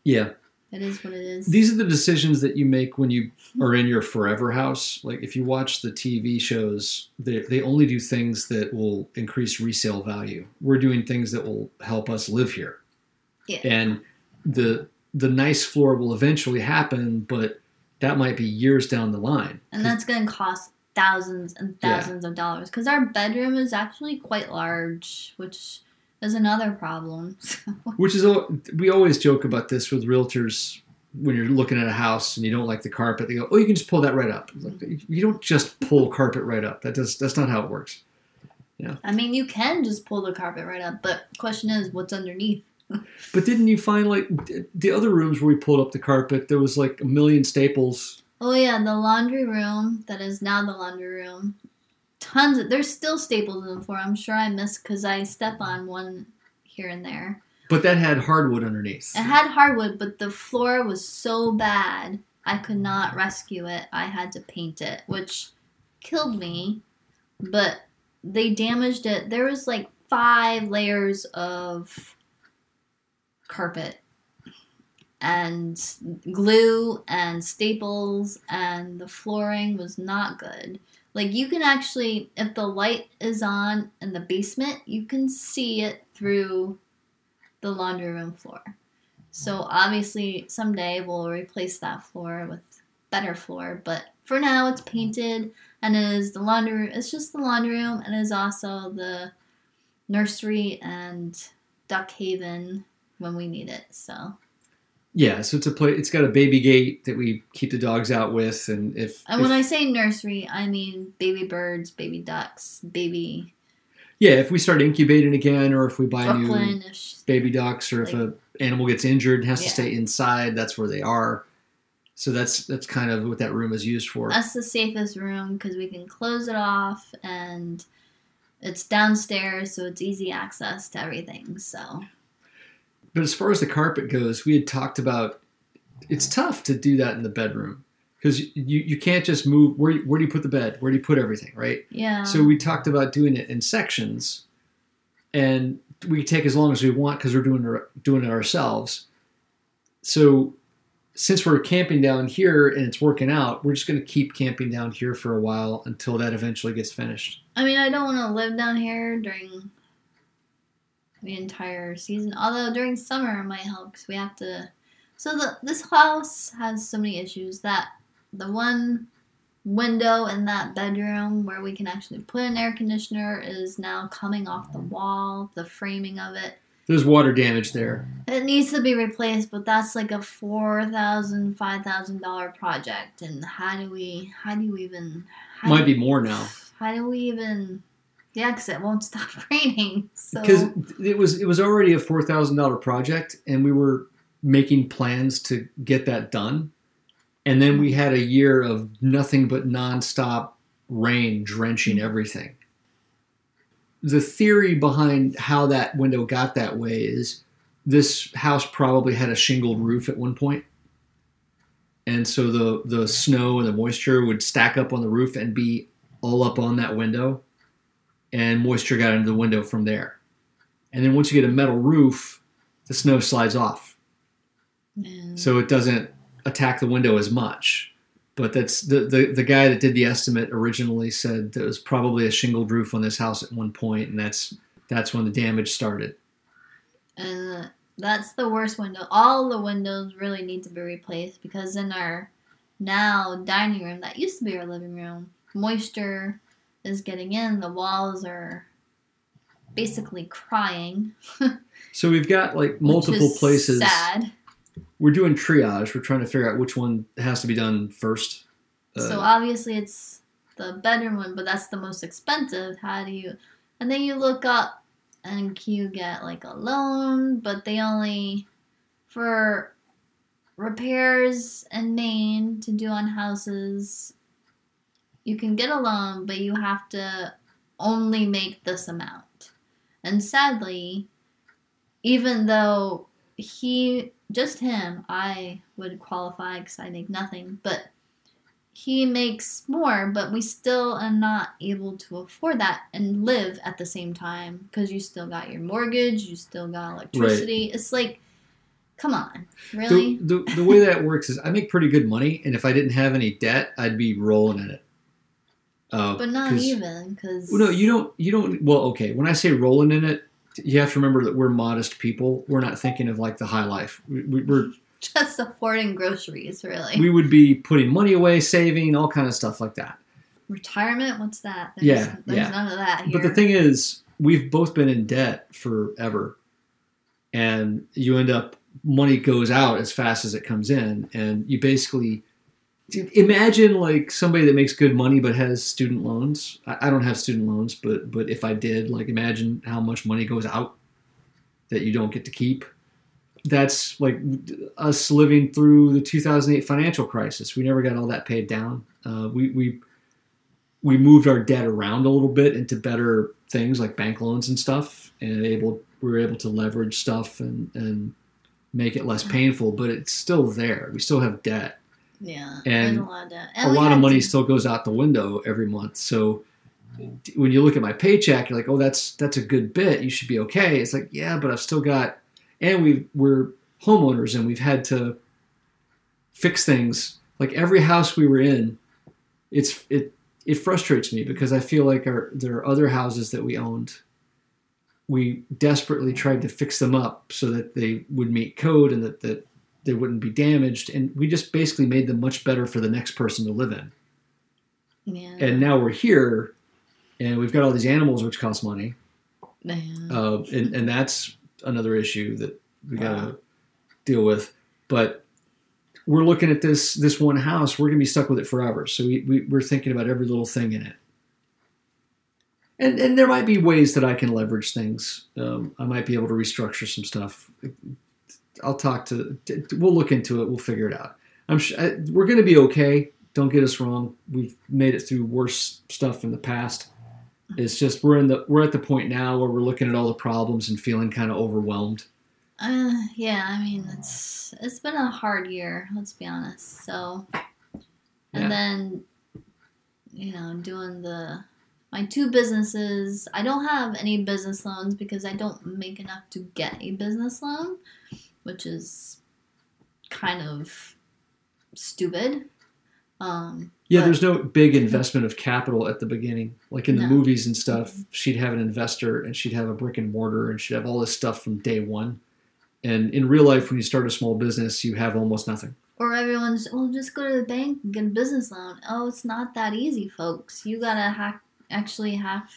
Yeah, It is what it is. these are the decisions that you make when you are in your forever house. Like if you watch the TV shows, they they only do things that will increase resale value. We're doing things that will help us live here. Yeah. And the the nice floor will eventually happen, but that might be years down the line. and that's going to cost thousands and Yeah. thousands of dollars because our bedroom is actually quite large, which is another problem. Which is we always joke about this with realtors when you're looking at a house and you don't like the carpet. They go, "Oh, you can just pull that right up." Like, you don't just pull carpet right up. That does that's not how it works. Yeah. I mean, you can just pull the carpet right up, but question is, what's underneath? But didn't you find like the other rooms where we pulled up the carpet? There was like a million staples. Oh yeah, the laundry room that is now the laundry room. Tons of there's still staples in the floor. I'm sure I missed because I step on one here and there. But that had hardwood underneath. It had hardwood, but the floor was so bad I could not rescue it. I had to paint it, which killed me, but they damaged it. There was like five layers of carpet and glue and staples and the flooring was not good. Like you can actually if the light is on in the basement, you can see it through the laundry room floor. So obviously someday we'll replace that floor with better floor, but for now it's painted and it is the laundry room. it's just the laundry room and it is also the nursery and duck haven when we need it. So Yeah, so it's a play. It's got a baby gate that we keep the dogs out with, and if, And when if- I say nursery, I mean baby birds, baby ducks, baby yeah, if we start incubating again, or if we buy new baby ducks, or if Like- a animal gets injured and has to stay inside, that's where they are. So that's that's kind of what that room is used for. That's the safest room because we can close it off and it's downstairs, so it's easy access to everything. So But as far as the carpet goes, we had talked about it's tough to do that in the bedroom because you, you can't just move where where do you put the bed? Where do you put everything right? Yeah. so we talked about doing it in sections and we take as long as we want because we're doing doing it ourselves. So since we're camping down here and it's working out we're just going to keep camping down here for a while until that eventually gets finished. I mean, I don't want to live down here during the entire season. Although during summer it might help because we have to. So the this house has so many issues that the one window in that bedroom where we can actually put an air conditioner is now coming off the wall. The framing of it. there's water damage there It needs to be replaced, but that's like a four thousand, five thousand dollar project. And how do we? How do you even? Might do, be more now How do we even? Yeah, because it won't stop raining. So because it was it was already a four thousand dollar project, and we were making plans to get that done, and then we had a year of nothing but nonstop rain drenching everything. The theory behind how that window got that way is this house probably had a shingled roof at one point, and so the the snow and the moisture would stack up on the roof and be all up on that window, and moisture got into the window from there. And then once you get a metal roof, the snow slides off, and so it doesn't attack the window as much. But that's the, the the guy that did the estimate originally said there was probably a shingled roof on this house at one point, and that's that's when the damage started. and that's the worst window. All the windows really need to be replaced because in our now dining room that used to be our living room, moisture is getting in. The walls are basically crying. So we've got like which multiple is places. Sad. We're doing triage. We're trying to figure out which one has to be done first. Uh, so obviously it's the bedroom one, but that's the most expensive. How do you? And then you look up, and you get like a loan, but they only for repairs in Maine to do on houses. You can get a loan, but you have to only make this amount. And sadly, even though he just him, I would qualify because I make nothing, but he makes more, but we still are not able to afford that and live at the same time because you still got your mortgage, you still got electricity. It's like, come on, really? the, the the way that works is I make pretty good money, and if I didn't have any debt, I'd be rolling in it. Uh, but not even because Well, no, you don't. You don't. Well, okay. When I say rolling in it, you have to remember that we're modest people. We're not thinking of like the high life. We, we, we're just affording groceries, really. we would be putting money away, saving, all kind of stuff like that. Retirement? What's that? There's, Yeah, there's yeah. none of that here. But the thing is, we've both been in debt forever, and you end up money goes out as fast as it comes in, and you basically imagine like somebody that makes good money but has student loans. I, don't have student loans, but but if I did, like imagine how much money goes out that you don't get to keep. That's like us living through the 2008 financial crisis. We never got all that paid down. Uh, we we we moved our debt around a little bit into better things like bank loans and stuff, and able we were able to leverage stuff and and make it less painful. But it's still there. We still have debt. Yeah, And there's a lot of a And lot of money to- still goes out the window every month. So when you look at my paycheck, you're like, oh, that's that's a good bit. You should be okay. It's like, yeah, but I've still got, and we we're homeowners and we've had to fix things. Like every house we were in, it's it it frustrates me because I feel like our there are other houses that we owned. We desperately tried to fix them up so that they would meet code and that, that they wouldn't be damaged. And we just basically made them much better for the next person to live in. Yeah. And now we're here and we've got all these animals which cost money. yeah. Uh, and, and that's another issue that we got to Wow. deal with. But we're looking at this this one house. We're gonna be stuck with it forever. So we, we we're thinking about every little thing in it. And and there might be ways that I can leverage things. Um, I might be able to restructure some stuff. I'll talk to. We'll look into it. We'll figure it out. I'm sure I, we're gonna be okay. Don't get us wrong. We've made it through worse stuff in the past. It's just we're in the we're at the point now where we're looking at all the problems and feeling kind of overwhelmed. Uh, yeah, I mean it's it's been a hard year. Let's be honest. So, and Yeah. then, you know, doing the my two businesses. I don't have any business loans because I don't make enough to get a business loan, which is kind of stupid. Um, Yeah, but- there's no big investment of capital at the beginning. Like in the No. movies and stuff, she'd have an investor and she'd have a brick and mortar and she'd have all this stuff from day one. And in real life, when you start a small business, you have almost nothing. Or everyone's, well, just go to the bank and get a business loan. Oh, it's not that easy, folks. You gotta ha- actually have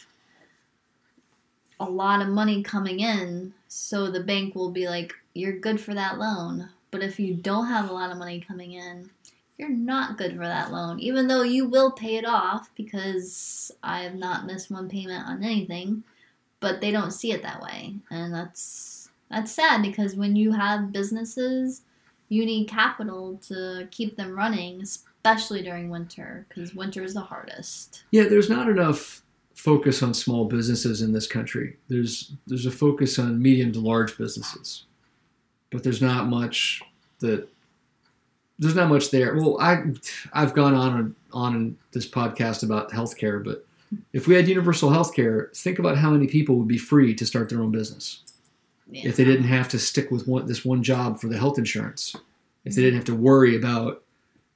a lot of money coming in, so the bank will be like, you're good for that loan. But if you don't have a lot of money coming in, you're not good for that loan, even though you will pay it off because I have not missed one payment on anything. But they don't see it that way, and that's that's sad because when you have businesses you need capital to keep them running, especially during winter, because winter is the hardest. Yeah, there's not enough focus on small businesses in this country. There's there's a focus on medium to large businesses, but there's not much that there's not much there. Well, I I've gone on and on in this podcast about healthcare, but if we had universal healthcare, think about how many people would be free to start their own business Yeah. if they didn't have to stick with one, this one job for the health insurance. If they didn't have to worry about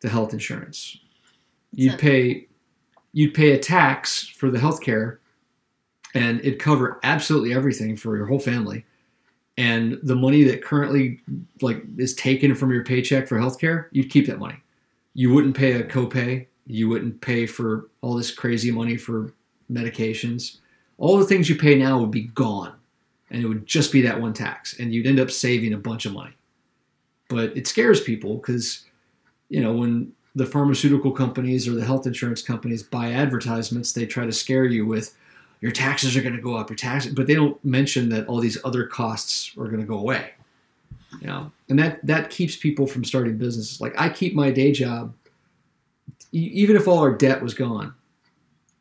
the health insurance, you'd pay you'd pay a tax for the health care, and it'd cover absolutely everything for your whole family. And the money that currently like is taken from your paycheck for healthcare, you'd keep that money. You wouldn't pay a copay. You wouldn't pay for all this crazy money for medications. All the things you pay now would be gone and it would just be that one tax and you'd end up saving a bunch of money but it scares people because you know when the pharmaceutical companies or the health insurance companies buy advertisements they try to scare you with your taxes are going to go up your taxes but they don't mention that all these other costs are going to go away. You know? And that that keeps people from starting businesses. Like i keep my day job even if all our debt was gone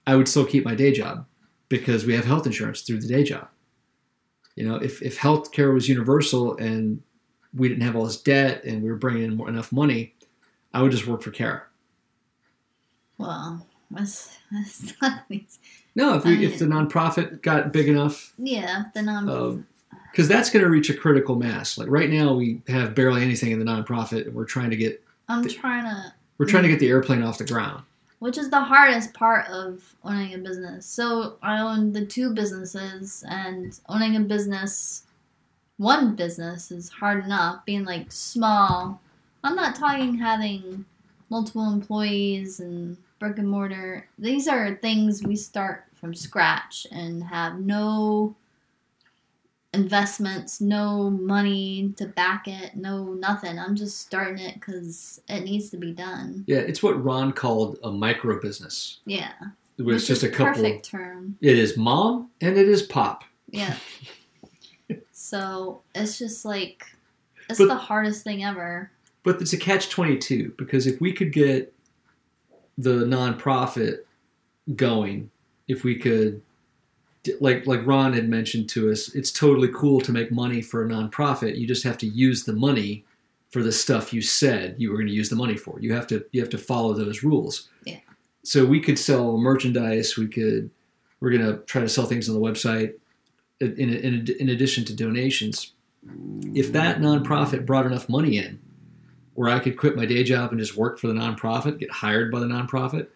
i would still keep my day job because we have health insurance through the day job. You know, if, if healthcare was universal and we didn't have all this debt and we were bringing in more, enough money, I would just work for Kara. Well, that's, that's not easy. No, if, we, I mean- if the nonprofit got big enough, Yeah, then I'm. Um, because that's going to reach a critical mass. Like right now, we have barely anything in the nonprofit, and we're trying to get I'm trying to. we're trying to mm. get the airplane off the ground. Which is the hardest part of owning a business. So I own the two businesses, and owning a business, one business is hard enough. Being like small, I'm not talking having multiple employees and brick and mortar. These are things we start from scratch and have no investments, no money to back it, no nothing. I'm just starting it because it needs to be done. Yeah, it's what Ron called a micro business. Yeah. It was just a couple. Perfect term. It is mom and it is pop. Yeah. so it's just like it's But- the hardest thing ever. But it's a catch 22 because if we could get the nonprofit going, if we could, like like Ron had mentioned to us, it's totally cool to make money for a nonprofit. You just have to use the money for the stuff you said you were going to use the money for. You have to you have to follow those rules. Yeah. So we could sell merchandise. We could we're going to try to sell things on the website in, in, in addition to donations. If that nonprofit brought enough money in where I could quit my day job and just work for the nonprofit, get hired by the nonprofit,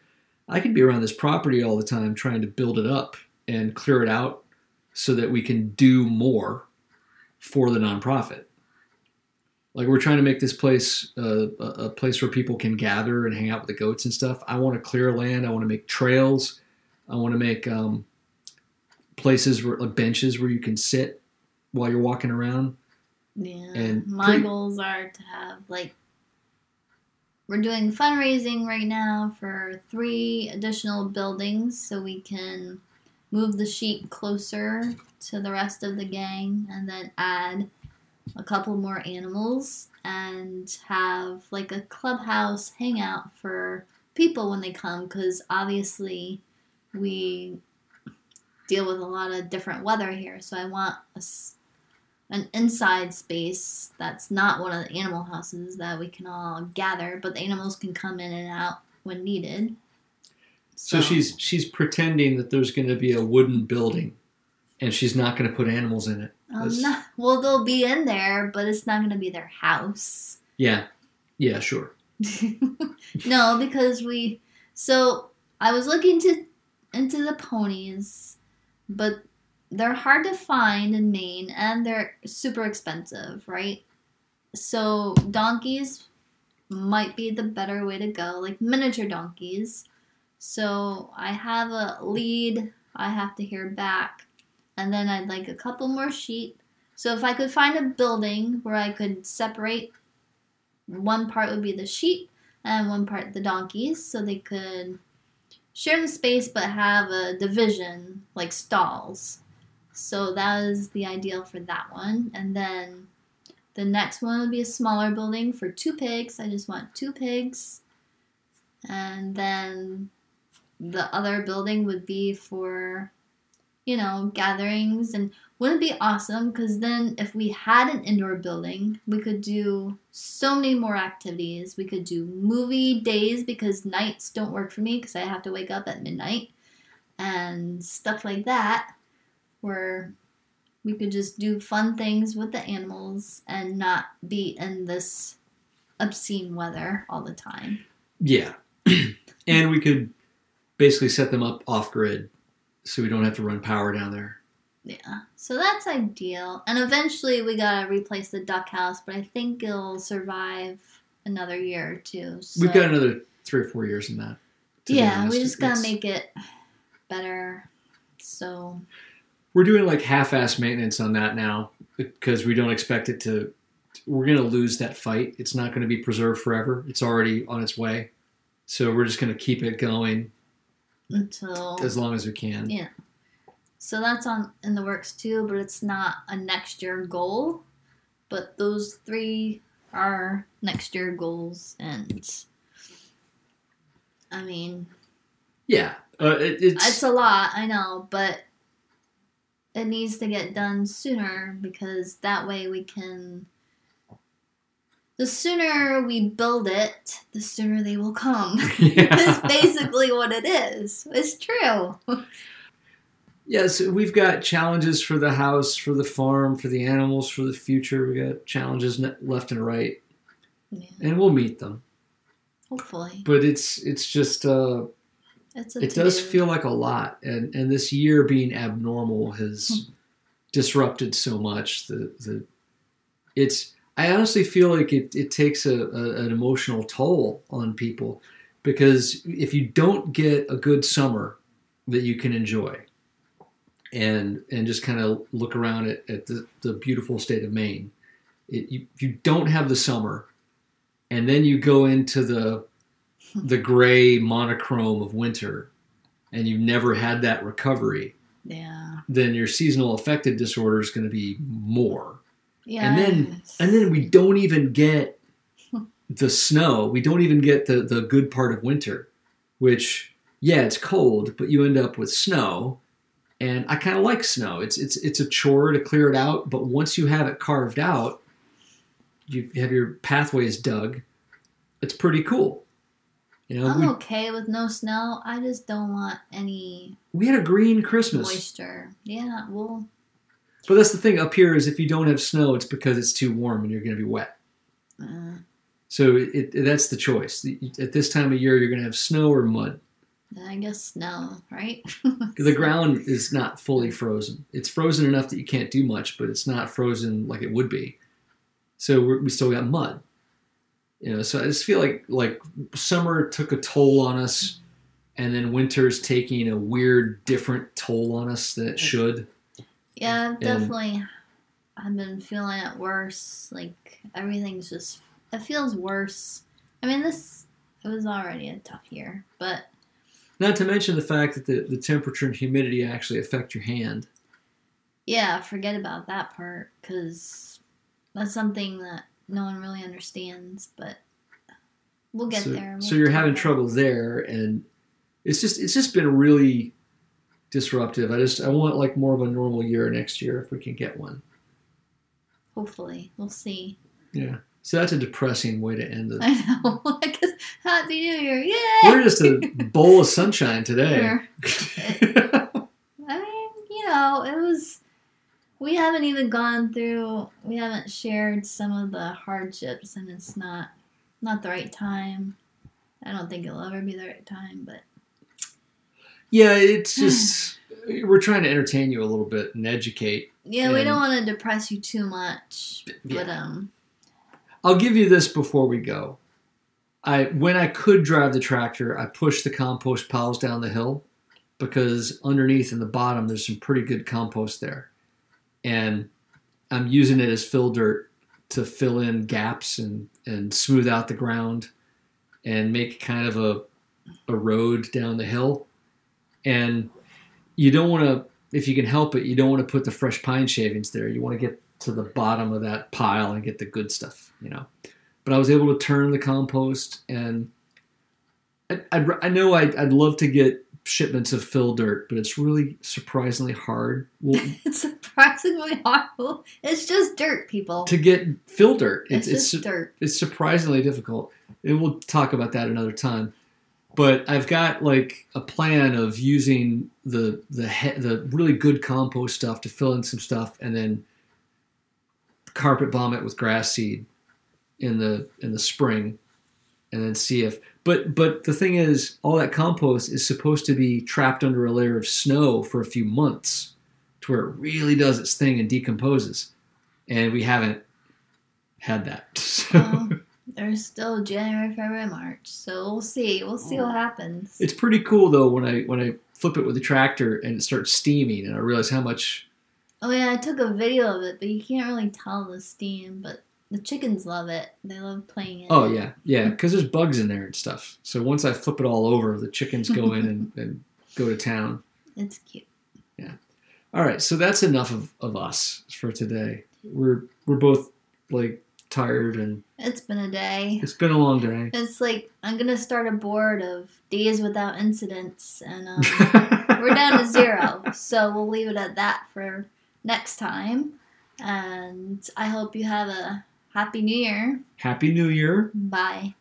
I could be around this property all the time trying to build it up and clear it out so that we can do more for the nonprofit. Like we're trying to make this place uh, a place where people can gather and hang out with the goats and stuff. I want to clear land. I want to make trails. I want to make um, places where like benches where you can sit while you're walking around. Yeah. And my pretty- goals are to have like we're doing fundraising right now for three additional buildings so we can move the sheep closer to the rest of the gang and then add a couple more animals and have like a clubhouse hangout for people when they come because obviously we deal with a lot of different weather here. So i want a an inside space that's not one of the animal houses that we can all gather, but the animals can come in and out when needed. So she's she's pretending that there's going to be a wooden building, and she's not going to put animals in it. um, well, they'll be in there, but it's not going to be their house. Yeah, yeah, sure. no, because we. So I was looking to into the ponies, but they're hard to find in Maine and they're super expensive, right? So donkeys might be the better way to go, like miniature donkeys. So I have a lead. I have to hear back, and then I'd like a couple more sheep. So if I could find a building where I could separate, one part would be the sheep and one part the donkeys, so they could share the space but have a division like stalls. So that is the ideal for that one. And then the next one would be a smaller building for two pigs. I just want two pigs. And then the other building would be for, you know, gatherings. And wouldn't it be awesome? Because then if we had an indoor building, we could do so many more activities. We could do movie days because nights don't work for me because I have to wake up at midnight and stuff like that where we could just do fun things with the animals and not be in this obscene weather all the time. Yeah, and we could basically set them up off grid, so we don't have to run power down there. Yeah. So that's ideal. And eventually we gotta replace the duck house, but I think it'll survive another year or two. So. We've got another three or four years in that. Yeah, we just gotta make it better. So We're doing like half-ass maintenance on that now because we don't expect it to. We're gonna lose that fight. It's not gonna be preserved forever. It's already on its way, so we're just gonna keep it going until as long as we can. Yeah. So that's on in the works too, but it's not a next year goal. But those three are next year goals, and I mean Yeah, uh, it, it's, it's a lot, I know, but it needs to get done sooner because that way we can. The sooner we build it, the sooner they will come. Yeah. That's basically what it is. It's true. Yes, we've got challenges for the house, for the farm, for the animals, for the future. We got challenges left and right, Yeah, and we'll meet them. hopefully. But it's it's just uh, it does feel like a lot, and and this year being abnormal has disrupted so much. The the it's I honestly feel like it it takes a, a an emotional toll on people because if you don't get a good summer that you can enjoy and and just kind of look around at, at the, the beautiful state of Maine. It, you, you don't have the summer, and then you go into the the gray monochrome of winter, and you've never had that recovery. Yeah. Then your seasonal affective disorder is going to be more, Yeah. and then and then we don't even get the snow. We don't even get the the good part of winter, which yeah, it's cold, but you end up with snow. And I kind of like snow. It's it's it's a chore to clear it out, but once you have it carved out, you have your pathways dug. It's pretty cool. You know, I'm we, okay with no snow. I just don't want any we had a green Christmas. moisture. Yeah, well, But that's the thing up here is if you don't have snow, it's because it's too warm and you're going to be wet. uh, So it, it, that's the choice. At this time of year, you're going to have snow or mud. I guess snow, right? The ground is not fully frozen. It's frozen enough that you can't do much, but it's not frozen like it would be. So we're, we still got mud. You know, so I just feel like like summer took a toll on us, and then winter's taking a weird, different toll on us that it should. Yeah, I've definitely. I've been feeling it worse. Like everything's just. It feels worse. I mean, this. It was already a tough year, but Not to mention the fact that the, the temperature and humidity actually affect your hand. yeah, forget about that part because that's something that no one really understands. But we'll get so, there. so We'll you're having it. trouble there, and it's just it's just been really disruptive. I just I want like more of a normal year next year if we can get one. Hopefully, we'll see. Yeah. So that's a depressing way to end it. I know. Happy New Year! Yay! We're just a bowl of sunshine today. I mean, you know, it was. We haven't even gone through. We haven't shared some of the hardships, and it's not not the right time. I don't think it'll ever be the right time, but yeah, it's just we're trying to entertain you a little bit and educate. yeah, we don't want to depress you too much. But Yeah. um, I'll give you this before we go. I when I could drive the tractor, I pushed the compost piles down the hill because underneath in the bottom there's some pretty good compost there. And I'm using it as fill dirt to fill in gaps and, and smooth out the ground and make kind of a a road down the hill. And you don't want to if you can help it, you don't want to put the fresh pine shavings there. You want to get to the bottom of that pile and get the good stuff, you know. But I was able to turn the compost, and I, I'd, I know I'd, I'd love to get shipments of fill dirt, but it's really surprisingly hard well, it's surprisingly hard. It's just dirt, people. to get fill dirt. it's, It's, just it's, dirt. it's surprisingly difficult. And we'll talk about that another time. But I've got like a plan of using the the he- the really good compost stuff to fill in some stuff, and then carpet bomb it with grass seed in the in the spring, and then see if. But but the thing is, all that compost is supposed to be trapped under a layer of snow for a few months, to where it really does its thing and decomposes, and we haven't had that. So. Well, there's still January, February, March, so we'll see. We'll see what happens. It's pretty cool though when I when I flip it with the tractor and it starts steaming and I realize how much Oh yeah, I took a video of it, but you can't really tell the steam. But the chickens love it. They love playing it. oh yeah yeah because there's bugs in there and stuff. So once I flip it all over, the chickens go in and, and go to town. it's cute. Yeah. All right, so that's enough of, of us for today. We're we're both like tired and It's been a day. it's been a long day. It's like I'm gonna start a board of days without incidents, and um, we're down to zero. So we'll leave it at that for next time. And I hope you have a happy new year. Happy New Year. Bye.